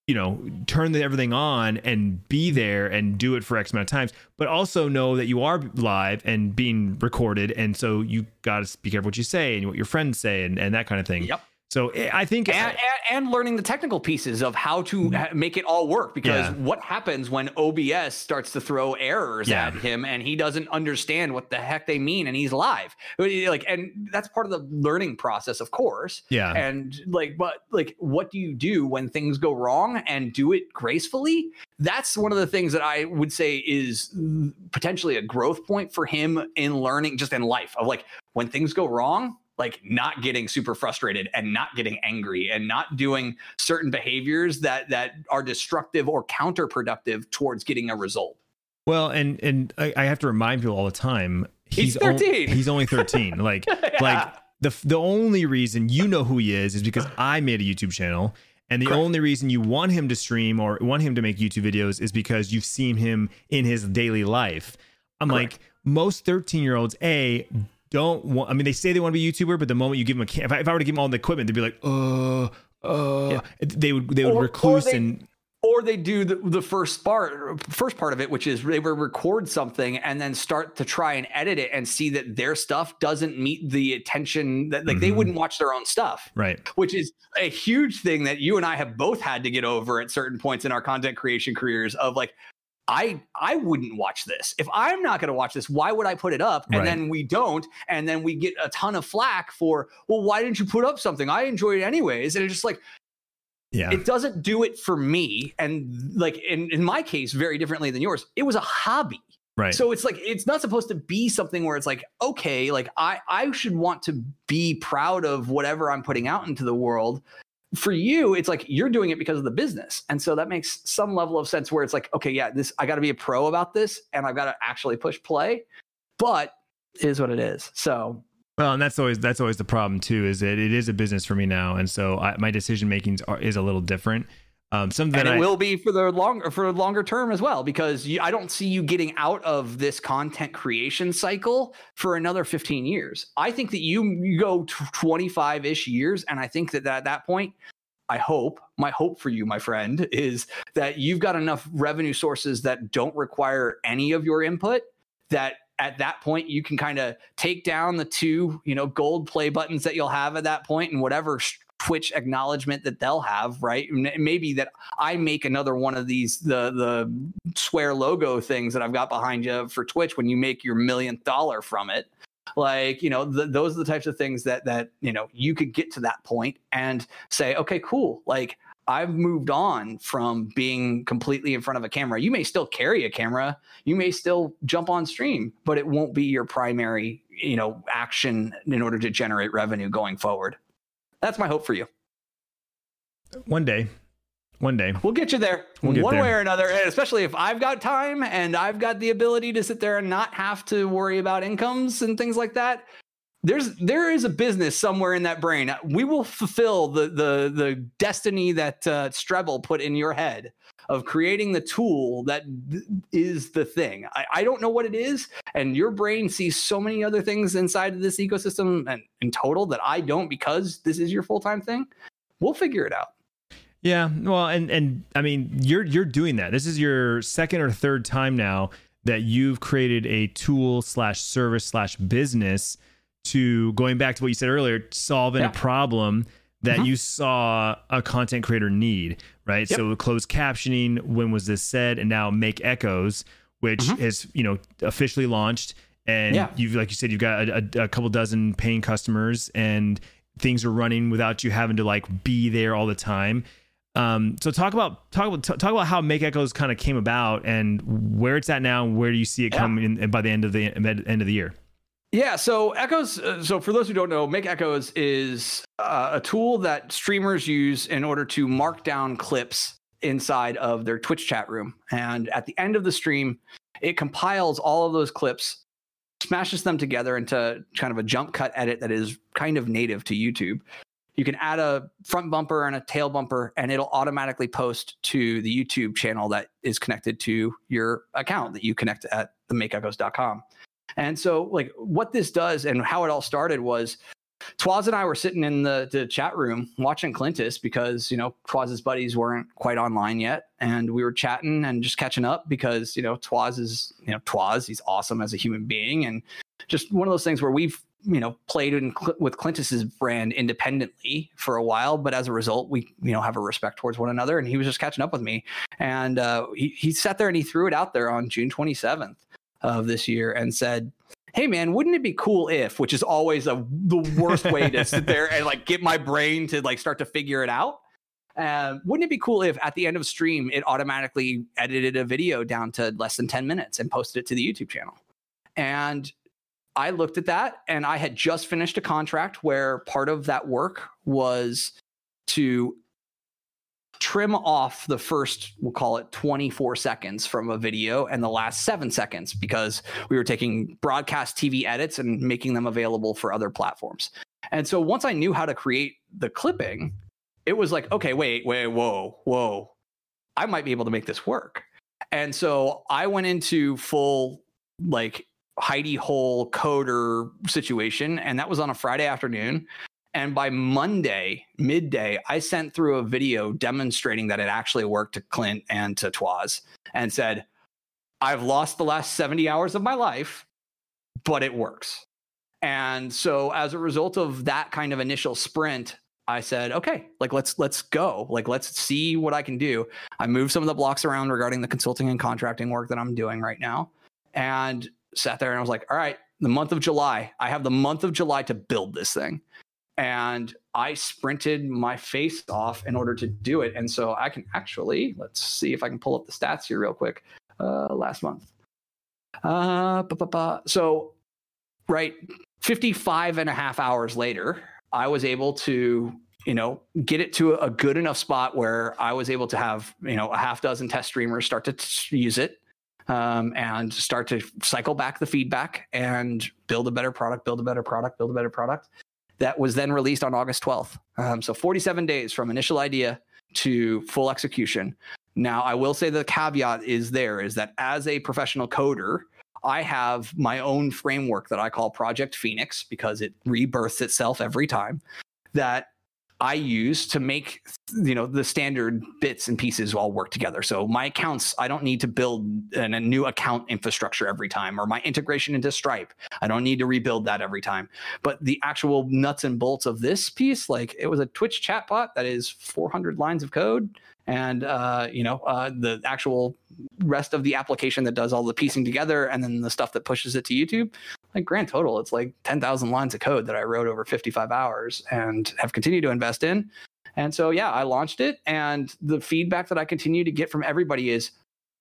you know turn the, everything on and be there and do it for x amount of times but also know that you are live and being recorded and so you got to be careful what you say and what your friends say and, and that kind of thing Yep. So i I think and, and, and learning the technical pieces of how to make it all work because. Yeah. what happens when obs starts to throw errors Yeah. at him and he doesn't understand what the heck they mean and he's live like and that's part of the learning process of course yeah and like but like what do you do when things go wrong and do it gracefully that's one of the things that i would say is mm, potentially a growth point for him in learning just in life of like when things go wrong like not getting super frustrated and not getting angry and not doing certain behaviors that that are destructive or counterproductive towards getting a result well and and I, I have to remind people all the time He's on- 13. he's only 13 like like the the only reason you know who he is is because I made a YouTube channel and the Correct. only reason you want him to stream or want him to make YouTube videos is because you've seen him in his daily life. I'm Correct. like most 13 year olds a don't want I mean they say they want to be a YouTuber but the moment you give them a cam- if I, if I were to give them all the equipment they'd be like uh uh Yeah. they would they would Or- or recluse they- and or they do the, the first part first part of it which is they would record something and then start to try and edit it and see that their stuff doesn't meet the attention that like they Mhm. wouldn't watch their own stuff right which is a huge thing that you and I have both had to get over at certain points in our content creation careers of like I I wouldn't watch this. If I'm not going to watch this, why would I put it up? And Right. then we don't and then we get a ton of flack for, "Well, why didn't you put up something? I enjoyed it anyways." And it's just like yeah it doesn't do it for me and like in, in my case very differently than yours it was a hobby right so it's like it's not supposed to be something where it's like okay like i i should want to be proud of whatever i'm putting out into the world for you it's like you're doing it because of the business and so that makes some level of sense where it's like okay yeah this i got to be a pro about this and i've got to actually push play but it is what it is so Well, and that's always that's always the problem too. Is that it is a business for me now, and so I, my decision making is a little different. Um, something and that it I, will be for the longer for the longer term as well because you, I don't see you getting out of this content creation cycle for another 15 years. I think that you, you go 25 ish years, and I think that, that at that point, I hope my hope for you, my friend, is that you've got enough revenue sources that don't require any of your input. That at that point you can kind of take down the two, you know, gold play buttons that you'll have at that point, and whatever Twitch acknowledgement that they'll have, right? Maybe that I make another one of these the the square logo things that I've got behind you for Twitch when you make your millionth dollar from it. Like you know, th those are the types of things that that you know you could get to that point and say, okay, cool. Like I've moved on from being completely in front of a camera. You may still carry a camera, you may still jump on stream, but it won't be your primary, you know, action in order to generate revenue going forward. That's my hope for you. one day, one day. We'll get you there We'll get one there. way or another, and especially if I've got time and I've got the ability to sit there and not have to worry about incomes and things like that. There's there is a business somewhere in that brain. We will fulfill the the the destiny that uh, Strebel put in your head of creating the tool that th- is the thing. I, I don't know what it is, and your brain sees so many other things inside of this ecosystem and in total that I don't because this is your full time thing. We'll figure it out. Yeah, well, and and I mean, you're you're doing that. This is your second or third time now that you've created a tool slash service slash business to going back to what you said earlier, solving Yeah. a problem that Mhm. you saw a content creator need, right? Yep. So closed captioning, when was this said, and now make echoes, which Mhm. is you know officially launched, and Yeah. you've like you said, you've got a, a, a couple dozen paying customers, and things are running without you having to like be there all the time Um, so talk about talk about talk about how Make Echoes kind of came about and where it's at now, and where do you see it Yeah. coming in, by the end of the end of the year? Yeah, so Echoes. Uh, so for those who don't know, Make Echoes is uh, a tool that streamers use in order to mark down clips inside of their Twitch chat room. And at the end of the stream, it compiles all of those clips, smashes them together into kind of a jump cut edit that is kind of native to YouTube. You can add a front bumper and a tail bumper, and it'll automatically post to the YouTube channel that is connected to your account that you connect at the themakeechoes.com. And so, like, what this does and how it all started was Twaz and I were sitting in the, the chat room watching Clintus because, you know, Twaz's buddies weren't quite online yet. And we were chatting and just catching up because, you know, Twaz is, you know, Twaz, he's awesome as a human being. And just one of those things where we've, you know, played in, with Clintus's brand independently for a while. But as a result, we, you know, have a respect towards one another. And he was just catching up with me. And uh, he, he sat there and he threw it out there on June 27th of this year and said, hey man wouldn't it be cool if which is always a the worst way to sit there and like get my brain to like start to figure it out. Um, wouldn't it be cool if at the end of stream it automatically edited a video down to less than 10 minutes and posted it to the youtube channel? And i looked at that and i had just finished a contract where part of that work was to trim off the first we'll call it 24 seconds from a video and the last seven seconds because we were taking broadcast tv edits and making them available for other platforms. And so once i knew how to create the clipping it was like okay wait wait whoa whoa. I might be able to make this work. And so i went into full like heidi hole coder situation and that was on a friday afternoon and by Monday, midday, I sent through a video demonstrating that it actually worked to Clint and to Twaz and said, I've lost the last 70 hours of my life, but it works. And so as a result of that kind of initial sprint, I said, okay, like let's let's go. Like let's see what I can do. I moved some of the blocks around regarding the consulting and contracting work that I'm doing right now. And sat there and I was like, all right, the month of July, I have the month of July to build this thing and I sprinted my face off in order to do it. And so I can actually, let's see if I can pull up the stats here real quick. Uh, last month. Uh, so, right, 55 and a half hours later, I was able to, you know, get it to a good enough spot where I was able to have, you know, a half dozen test streamers start to t- use it um, and start to cycle back the feedback and build a better product, build a better product, build a better product that was then released on August 12th. Um, so 47 days from initial idea to full execution. Now, I will say the caveat is there is that as a professional coder, I have my own framework that I call Project Phoenix because it rebirths itself every time that I use to make you know the standard bits and pieces all work together. So my accounts, I don't need to build an, a new account infrastructure every time, or my integration into Stripe, I don't need to rebuild that every time. But the actual nuts and bolts of this piece, like it was a Twitch chatbot that is 400 lines of code, and uh, you know uh, the actual rest of the application that does all the piecing together, and then the stuff that pushes it to YouTube like grand total, it's like 10,000 lines of code that I wrote over 55 hours and have continued to invest in. And so, yeah, I launched it. And the feedback that I continue to get from everybody is,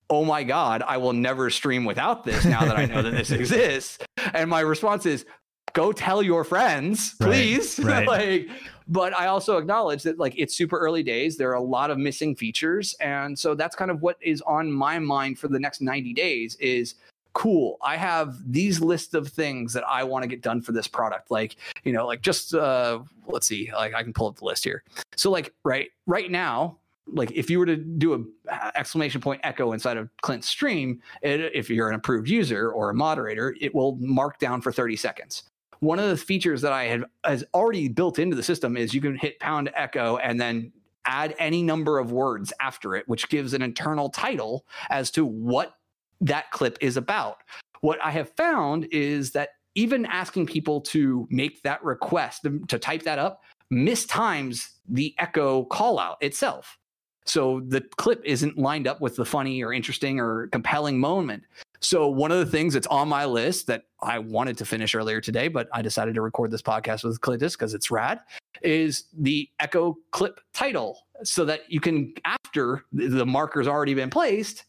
oh my God, I will never stream without this now that I know that this exists. And my response is, go tell your friends, please. Right, right. like, but I also acknowledge that like it's super early days. There are a lot of missing features. And so that's kind of what is on my mind for the next 90 days is cool. I have these lists of things that i want to get done for this product like you know like just uh let's see like i can pull up the list here. So like right right now like if you were to do a exclamation point echo inside of clint's stream it, if you're an approved user or a moderator it will mark down for 30 seconds. One of the features that i had has already built into the system is you can hit pound echo and then add any number of words after it which gives an internal title as to what that clip is about. What I have found is that even asking people to make that request to type that up mistimes the echo call out itself. So the clip isn't lined up with the funny or interesting or compelling moment. So one of the things that's on my list that I wanted to finish earlier today, but I decided to record this podcast with Clintus because it's rad, is the Echo Clip title, so that you can after the marker's already been placed,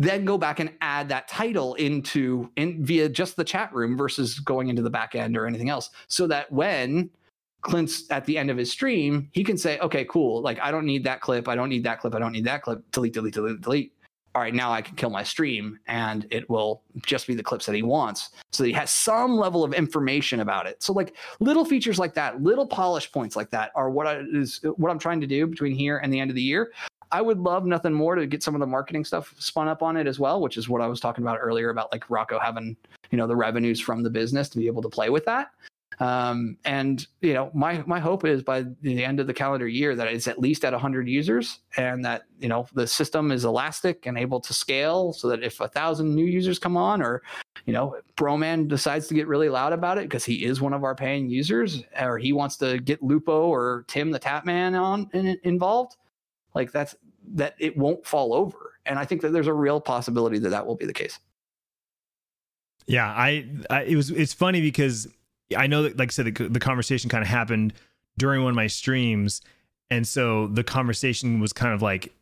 then go back and add that title into in via just the chat room versus going into the back end or anything else, so that when Clint's at the end of his stream, he can say, okay, cool. Like, I don't need that clip. I don't need that clip. I don't need that clip. Delete, delete, delete, delete. All right, now I can kill my stream and it will just be the clips that he wants. So he has some level of information about it. So like little features like that, little polish points like that are what I, is what I'm trying to do between here and the end of the year. I would love nothing more to get some of the marketing stuff spun up on it as well, which is what I was talking about earlier about like Rocco having, you know, the revenues from the business to be able to play with that. Um, and you know, my my hope is by the end of the calendar year that it's at least at 100 users, and that you know the system is elastic and able to scale, so that if a thousand new users come on, or you know, Broman decides to get really loud about it because he is one of our paying users, or he wants to get Lupo or Tim the Tatman on in, involved, like that's that it won't fall over. And I think that there's a real possibility that that will be the case. Yeah, I, I it was it's funny because I know that, like I said, the, the conversation kind of happened during one of my streams, and so the conversation was kind of like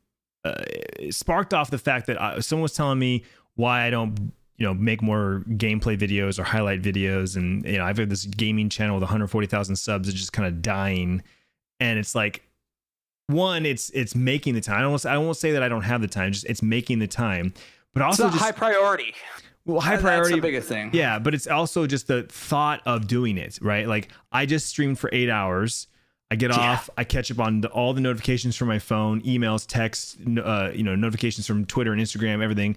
uh, sparked off the fact that I, uh, someone was telling me why I don't, you know, make more gameplay videos or highlight videos, and you know, I've got this gaming channel with 140,000 subs, it's just kind of dying, and it's like. One, it's it's making the time. I don't. I won't say that I don't have the time. Just it's making the time, but also it's just, high priority well high priority that's the biggest thing yeah but it's also just the thought of doing it right like i just streamed for eight hours i get yeah. off i catch up on the, all the notifications from my phone emails texts uh, you know notifications from twitter and instagram everything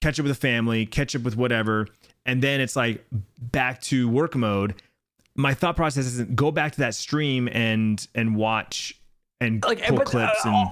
catch up with the family catch up with whatever and then it's like back to work mode my thought process isn't go back to that stream and and watch and like pull but, clips uh, and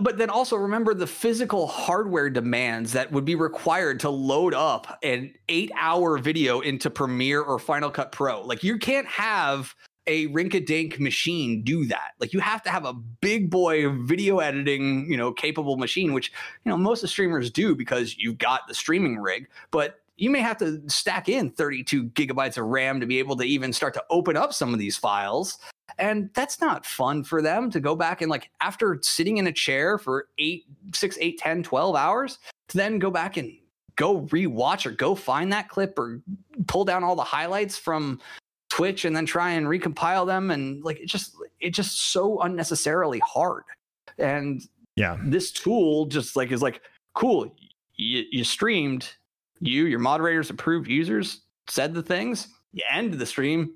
but then also remember the physical hardware demands that would be required to load up an eight hour video into Premiere or Final Cut Pro. Like you can't have a rinka-dink machine do that. Like you have to have a big boy video editing, you know, capable machine, which you know most of the streamers do because you've got the streaming rig. But you may have to stack in 32 gigabytes of RAM to be able to even start to open up some of these files. And that's not fun for them to go back and like after sitting in a chair for eight, six, eight, 10, 12 hours to then go back and go rewatch or go find that clip or pull down all the highlights from Twitch and then try and recompile them. And like it just, it just so unnecessarily hard. And yeah, this tool just like is like, cool, you, you streamed, you, your moderators, approved users said the things, you end the stream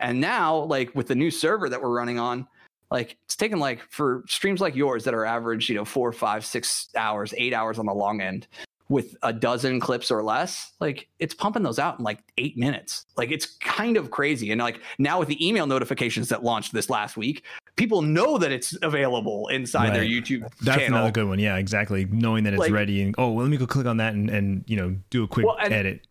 and now, like with the new server that we're running on, like it's taken like for streams like yours that are average, you know, four, five, six hours, eight hours on the long end with a dozen clips or less, like it's pumping those out in like eight minutes. Like it's kind of crazy. And like now with the email notifications that launched this last week, people know that it's available inside right. their YouTube That's channel. another good one. Yeah, exactly. Knowing that it's like, ready and oh, well, let me go click on that and, and you know, do a quick well, and, edit.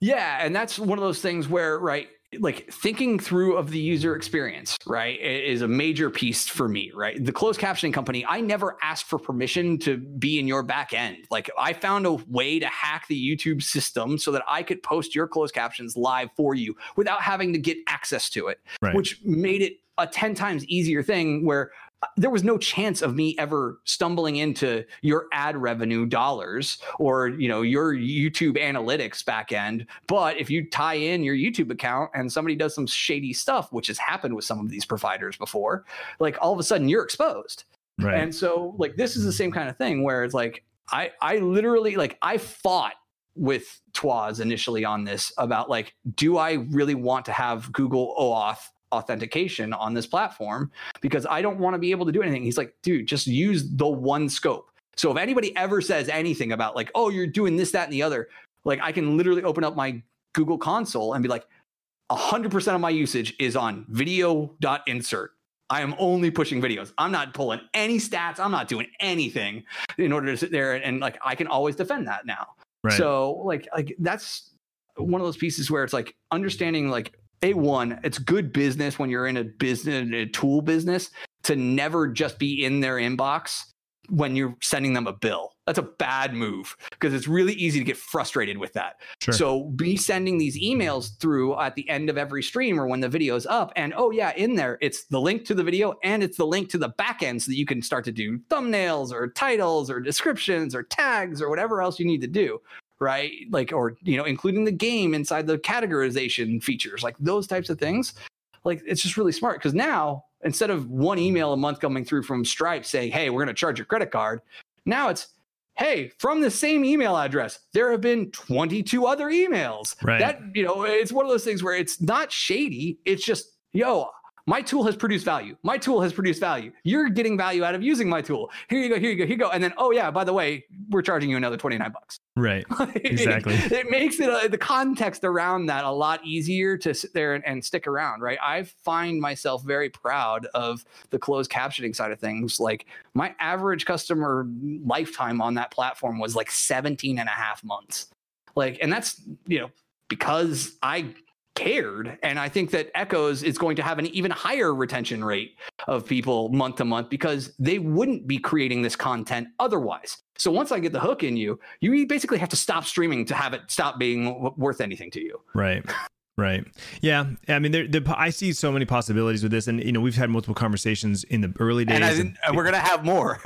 Yeah. And that's one of those things where, right, like thinking through of the user experience, right, is a major piece for me, right? The closed captioning company, I never asked for permission to be in your back end. Like I found a way to hack the YouTube system so that I could post your closed captions live for you without having to get access to it, right. which made it a 10 times easier thing where there was no chance of me ever stumbling into your ad revenue dollars or you know your YouTube analytics back end. But if you tie in your YouTube account and somebody does some shady stuff, which has happened with some of these providers before, like all of a sudden you're exposed. Right. And so like this is the same kind of thing where it's like I I literally like I fought with Twaz initially on this about like do I really want to have Google OAuth authentication on this platform because I don't want to be able to do anything. He's like, dude, just use the one scope. So if anybody ever says anything about like, oh, you're doing this, that, and the other, like I can literally open up my Google console and be like, 100% of my usage is on video.insert. I am only pushing videos. I'm not pulling any stats. I'm not doing anything in order to sit there and, and like I can always defend that now. Right. So like like that's one of those pieces where it's like understanding like a one, it's good business when you're in a business, a tool business, to never just be in their inbox when you're sending them a bill. That's a bad move because it's really easy to get frustrated with that. Sure. So be sending these emails through at the end of every stream or when the video is up. And oh yeah, in there it's the link to the video and it's the link to the back end so that you can start to do thumbnails or titles or descriptions or tags or whatever else you need to do. Right. Like, or, you know, including the game inside the categorization features, like those types of things. Like, it's just really smart because now instead of one email a month coming through from Stripe saying, hey, we're going to charge your credit card, now it's, hey, from the same email address, there have been 22 other emails. Right. That, you know, it's one of those things where it's not shady. It's just, yo, my tool has produced value. My tool has produced value. You're getting value out of using my tool. Here you go, here you go, here you go. And then, oh yeah, by the way, we're charging you another 29 bucks. Right. Exactly. it, it makes it uh, the context around that a lot easier to sit there and, and stick around, right? I find myself very proud of the closed captioning side of things. Like my average customer lifetime on that platform was like 17 and a half months. Like, and that's, you know, because I cared. And I think that Echoes is going to have an even higher retention rate of people month to month because they wouldn't be creating this content otherwise. So once I get the hook in you, you basically have to stop streaming to have it stop being worth anything to you. Right. Right. Yeah. I mean, there, the, I see so many possibilities with this, and you know, we've had multiple conversations in the early days, and, and we're gonna have more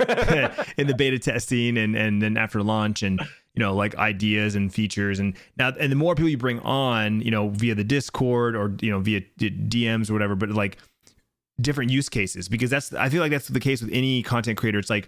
in the beta testing, and and then after launch, and you know, like ideas and features, and now, and the more people you bring on, you know, via the Discord or you know via DMs or whatever, but like different use cases, because that's I feel like that's the case with any content creator. It's like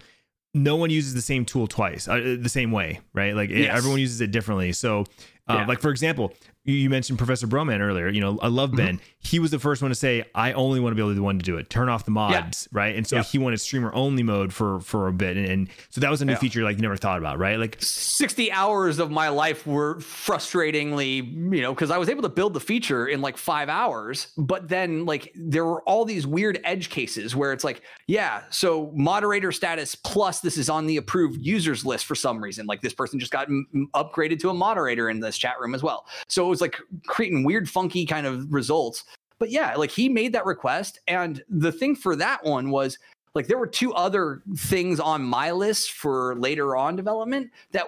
no one uses the same tool twice uh, the same way right like yes. everyone uses it differently so uh, yeah. like for example you mentioned Professor Broman earlier. You know, I love mm-hmm. Ben. He was the first one to say, "I only want to be able to be the one to do it. Turn off the mods, yeah. right?" And so he wanted streamer only mode for for a bit, and, and so that was a new yeah. feature like you never thought about, right? Like sixty hours of my life were frustratingly, you know, because I was able to build the feature in like five hours, but then like there were all these weird edge cases where it's like, yeah, so moderator status plus this is on the approved users list for some reason. Like this person just got m- upgraded to a moderator in this chat room as well. So was like creating weird, funky kind of results. But yeah, like he made that request. And the thing for that one was like there were two other things on my list for later on development that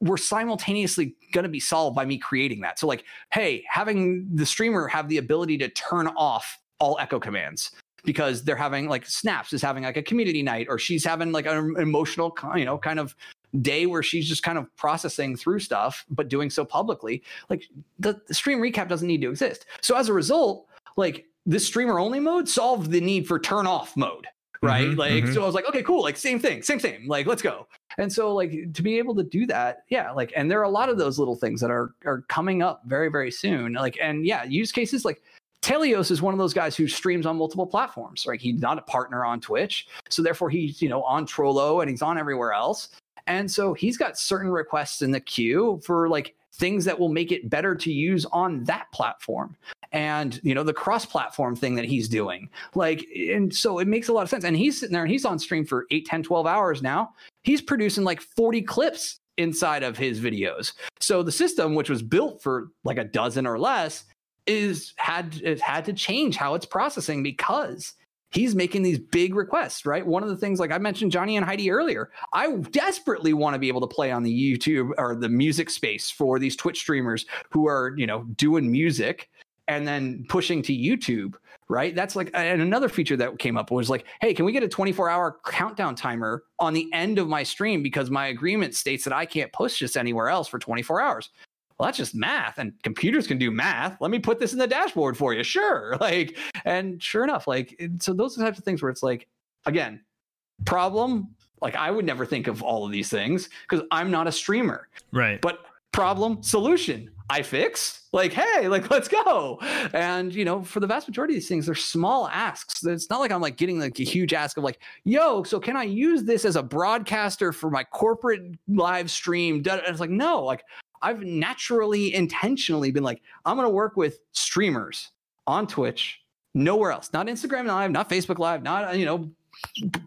were simultaneously going to be solved by me creating that. So, like, hey, having the streamer have the ability to turn off all echo commands because they're having like snaps is having like a community night or she's having like an emotional you know kind of day where she's just kind of processing through stuff, but doing so publicly. Like the, the stream recap doesn't need to exist. So as a result, like this streamer only mode solved the need for turn off mode. Right. Mm-hmm, like, mm-hmm. so I was like, okay, cool. Like, same thing, same thing. Like, let's go. And so, like, to be able to do that, yeah, like, and there are a lot of those little things that are are coming up very, very soon. Like, and yeah, use cases like Telios is one of those guys who streams on multiple platforms. Right, he's not a partner on Twitch, so therefore he's you know on Trovo and he's on everywhere else. And so he's got certain requests in the queue for like things that will make it better to use on that platform and you know the cross platform thing that he's doing. Like and so it makes a lot of sense. And he's sitting there and he's on stream for 8 10 12 hours now. He's producing like 40 clips inside of his videos. So the system which was built for like a dozen or less is had it had to change how it's processing because he's making these big requests, right? One of the things, like I mentioned Johnny and Heidi earlier, I desperately want to be able to play on the YouTube or the music space for these Twitch streamers who are, you know, doing music and then pushing to YouTube, right? That's like, and another feature that came up was like, hey, can we get a 24 hour countdown timer on the end of my stream because my agreement states that I can't push this anywhere else for 24 hours? Well, that's just math and computers can do math. Let me put this in the dashboard for you. Sure. Like, and sure enough, like, so those are the types of things where it's like, again, problem. Like, I would never think of all of these things because I'm not a streamer. Right. But problem, solution. I fix like, hey, like, let's go. And, you know, for the vast majority of these things, they're small asks. It's not like I'm like getting like a huge ask of like, yo, so can I use this as a broadcaster for my corporate live stream? And it's like, no, like I've naturally, intentionally been like, I'm going to work with streamers on Twitch, nowhere else, not Instagram Live, not Facebook Live, not, you know,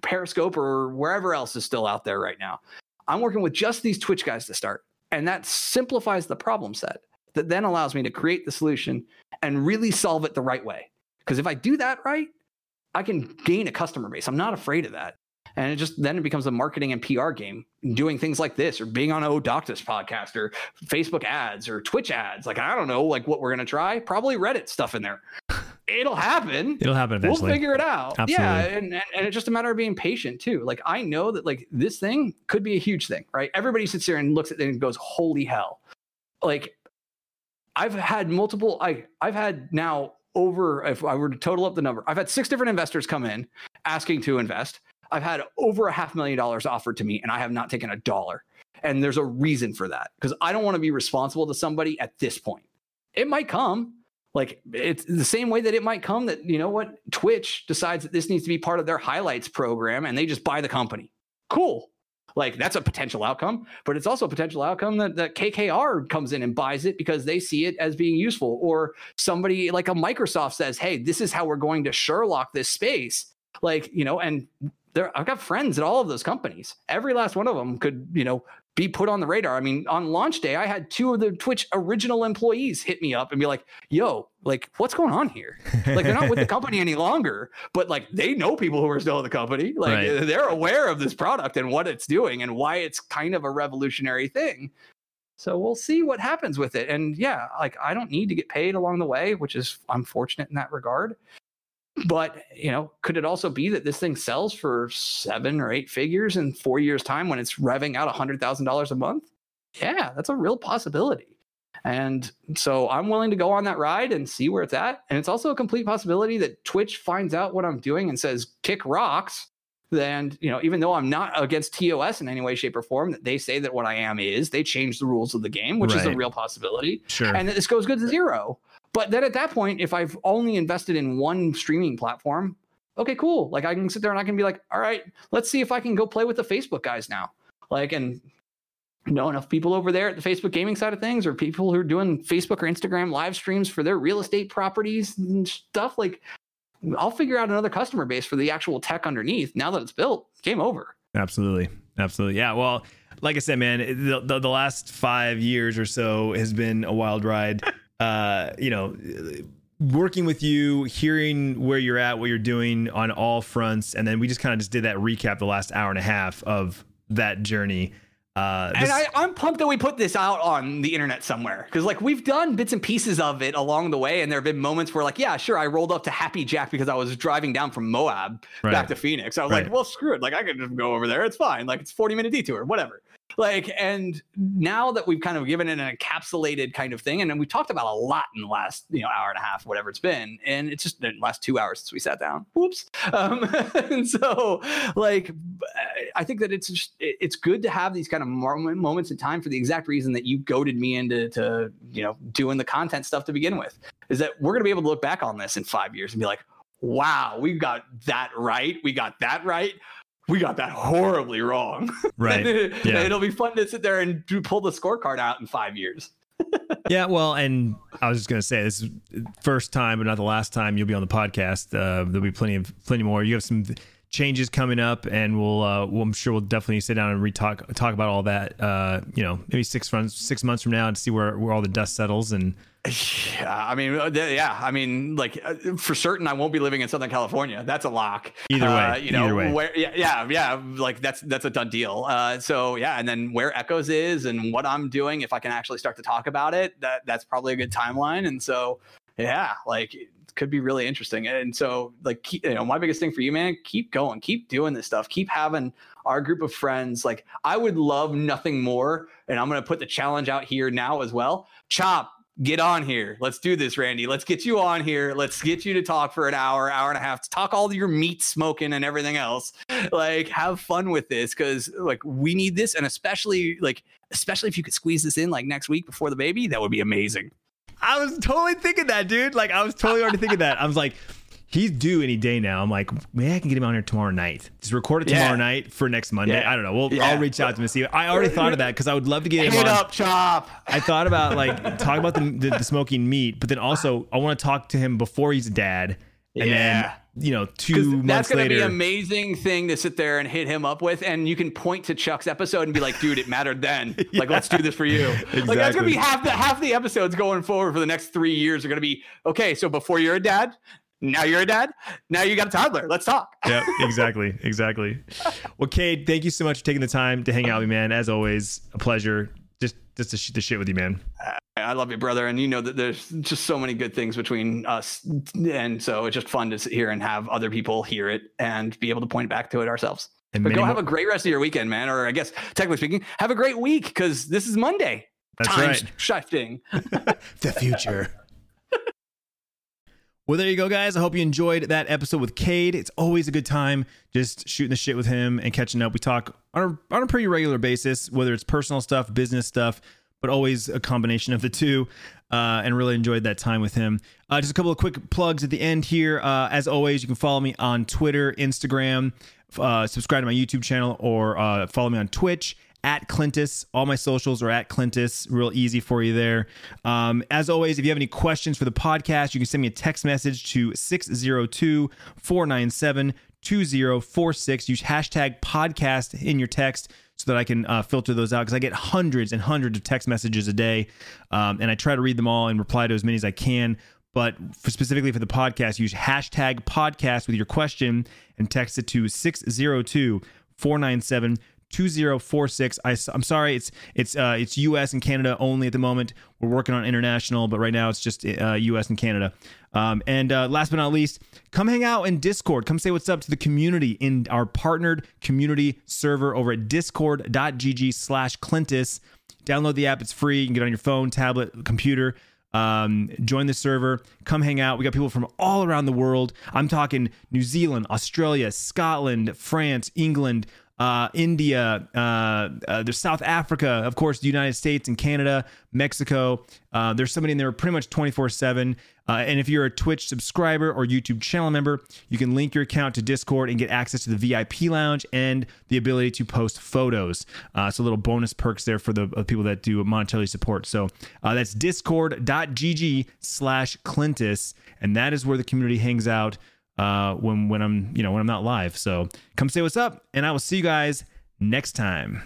Periscope or wherever else is still out there right now. I'm working with just these Twitch guys to start. And that simplifies the problem set that then allows me to create the solution and really solve it the right way. Because if I do that right, I can gain a customer base. I'm not afraid of that. And it just then it becomes a marketing and PR game, doing things like this or being on a Doctus podcast or Facebook ads or Twitch ads. Like, I don't know, like what we're going to try. Probably Reddit stuff in there. It'll happen. It'll happen eventually. We'll figure it out. Absolutely. Yeah. And, and, and it's just a matter of being patient too. Like, I know that like this thing could be a huge thing, right? Everybody sits there and looks at it and goes, holy hell. Like, I've had multiple, I, I've had now over, if I were to total up the number, I've had six different investors come in asking to invest. I've had over a half million dollars offered to me, and I have not taken a dollar. And there's a reason for that because I don't want to be responsible to somebody at this point. It might come. Like it's the same way that it might come that, you know what, Twitch decides that this needs to be part of their highlights program and they just buy the company. Cool. Like that's a potential outcome, but it's also a potential outcome that, that KKR comes in and buys it because they see it as being useful. Or somebody like a Microsoft says, hey, this is how we're going to Sherlock this space. Like, you know, and there I've got friends at all of those companies. Every last one of them could, you know, be put on the radar. I mean, on launch day, I had two of the Twitch original employees hit me up and be like, "Yo, like, what's going on here? Like, they're not with the company any longer, but like, they know people who are still in the company. Like, Right. Uh, they're aware of this product and what it's doing and why it's kind of a revolutionary thing." So we'll see what happens with it. And yeah, like, I don't need to get paid along the way, which is I'm fortunate in that regard but you know could it also be that this thing sells for seven or eight figures in four years time when it's revving out a hundred thousand dollars a month? Yeah that's a real possibility. And so i'm willing to go on that ride and see where it's at. And it's also a complete possibility that twitch finds out what i'm doing and says kick rocks. Then you know even though i'm not against tos in any way shape or form that they say that what i am is. They change the rules of the game which is a real possibility. Sure. and that this goes good to uh, zero. But then at that point, if I've only invested in one streaming platform, okay, cool. Like I can sit there and I can be like, all right, let's see if I can go play with the Facebook guys now. Like, and know enough people over there at the Facebook gaming side of things, or people who are doing Facebook or Instagram live streams for their real estate properties and stuff. Like, I'll figure out another customer base for the actual tech underneath. Now that it's built, game over. Absolutely. Absolutely. Yeah. Well, like I said, man, the, the, the last five years or so has been a wild ride. Uh, you know, working with you, hearing where you're at, what you're doing on all fronts. And then we just kind of just did that recap the last hour and a half of that journey. Uh, And this- I, I'm pumped that we put this out on the internet somewhere because, like, we've done bits and pieces of it along the way, and there have been moments where, like, yeah, sure, I rolled up to Happy Jack because I was driving down from Moab Right. back to Phoenix. I was Right. like, well, screw it, like, I could just go over there. It's fine. Like, it's 40 minute detour, whatever. Like, and now that we've kind of given it an encapsulated kind of thing, and then we talked about a lot in the last, you know, hour and a half, whatever it's been, and it's just the last two hours since we sat down. Whoops. Um, and so, like, I think that it's just, it's good to have these kind of moments in time for the exact reason that you goaded me into to you know doing the content stuff to begin with. Is that we're gonna be able to look back on this in five years and be like, wow, we got that right, we got that right. We got that horribly wrong. right. And Yeah. It'll be fun to sit there and do, pull the scorecard out in five years. Yeah, well, and I was just gonna say this is first time, but not the last time you'll be on the podcast. Uh, there'll be plenty of plenty more. You have some changes coming up, and we'll, uh, well, I'm sure we'll definitely sit down and re-talk talk about all that. Uh, you know, maybe six months six months from now, and see where where all the dust settles. And I mean, uh, yeah, I mean, like uh, for certain, I won't be living in Southern California. That's a lock. Either way, Uh, you know, way. where, yeah, yeah, yeah, like that's that's a done deal. Uh, so yeah, and then where Echoes is and what I'm doing, if I can actually start to talk about it, that that's probably a good timeline. And so, yeah, like it could be really interesting. And so, like, keep, you know, my biggest thing for you, man, keep going, keep doing this stuff, keep having our group of friends. Like, I would love nothing more, and I'm gonna put the challenge out here now as well. Chop get on here. Let's do this, Randy. Let's get you on here. Let's get you to talk for an hour, hour and a half, to talk all your meat smoking and everything else. Like, have fun with this because, like, we need this. And especially, like, especially if you could squeeze this in like next week before the baby, that would be amazing. I was totally thinking that, dude. Like I was totally already thinking that. I was like. He's due any day now. I'm like, maybe I can get him on here tomorrow night. Just record it tomorrow Yeah. night for next Monday. Yeah. I don't know. Well, Yeah. I'll reach out to him and see. I already thought of that because I would love to get him Hit on. up, Chop. I thought about like talk about the, the, the smoking meat, but then also I want to talk to him before he's a dad, and Yeah. then you know, two months That's going to be an amazing thing to sit there and hit him up with. And you can point to Chuck's episode and be like, dude, it mattered then. Like, let's do this for you. Like, that's going to be half the, half the episodes going forward for the next three years are going to be, okay, so before you're a dad, now you're a dad. Now you got a toddler. Let's talk. yeah, exactly, exactly. Well, Kade, thank you so much for taking the time to hang out with me, man. As always, a pleasure. Just just to shoot the shit with you, man. I love you, brother. And you know that there's just so many good things between us. And so it's just fun to sit here and have other people hear it and be able to point back to it ourselves. And but go more- have a great rest of your weekend, man. Or I guess, technically speaking, have a great week because this is Monday. That's Time's right. shifting. the future. Well, there you go, guys. I hope you enjoyed that episode with Kade. It's always a good time just shooting the shit with him and catching up. We talk on a, on a pretty regular basis, whether it's personal stuff, business stuff, but always a combination of the two. Uh, and really enjoyed that time with him. Uh, just a couple of quick plugs at the end here. Uh, as always, you can follow me on Twitter, Instagram, uh, subscribe to my YouTube channel, or uh, follow me on Twitch at Clintus. All my socials are at Clintus. Real easy for you there. Um, as always, if you have any questions for the podcast, you can send me a text message to 602 497 2046. Use hashtag podcast in your text so that I can uh, filter those out because I get hundreds and hundreds of text messages a day. Um, and I try to read them all and reply to as many as I can. But for specifically for the podcast, use hashtag podcast with your question and text it to 602 497 2046. I, I'm sorry, it's it's uh, it's U.S. and Canada only at the moment. We're working on international, but right now it's just uh, U.S. and Canada. Um, and uh, last but not least, come hang out in Discord. Come say what's up to the community in our partnered community server over at discord.gg slash Clintus. Download the app. It's free. You can get on your phone, tablet, computer. Um, join the server. Come hang out. We got people from all around the world. I'm talking New Zealand, Australia, Scotland, France, England, uh, India, uh, uh, there's South Africa, of course, the United States and Canada, Mexico. Uh, there's somebody in there pretty much 24 7. Uh, and if you're a Twitch subscriber or YouTube channel member, you can link your account to Discord and get access to the VIP lounge and the ability to post photos. Uh, so little bonus perks there for the people that do monetarily support. So uh, that's discord.gg slash Clintus. And that is where the community hangs out uh, when when I'm you know when I'm not live. So come say what's up, and I will see you guys next time.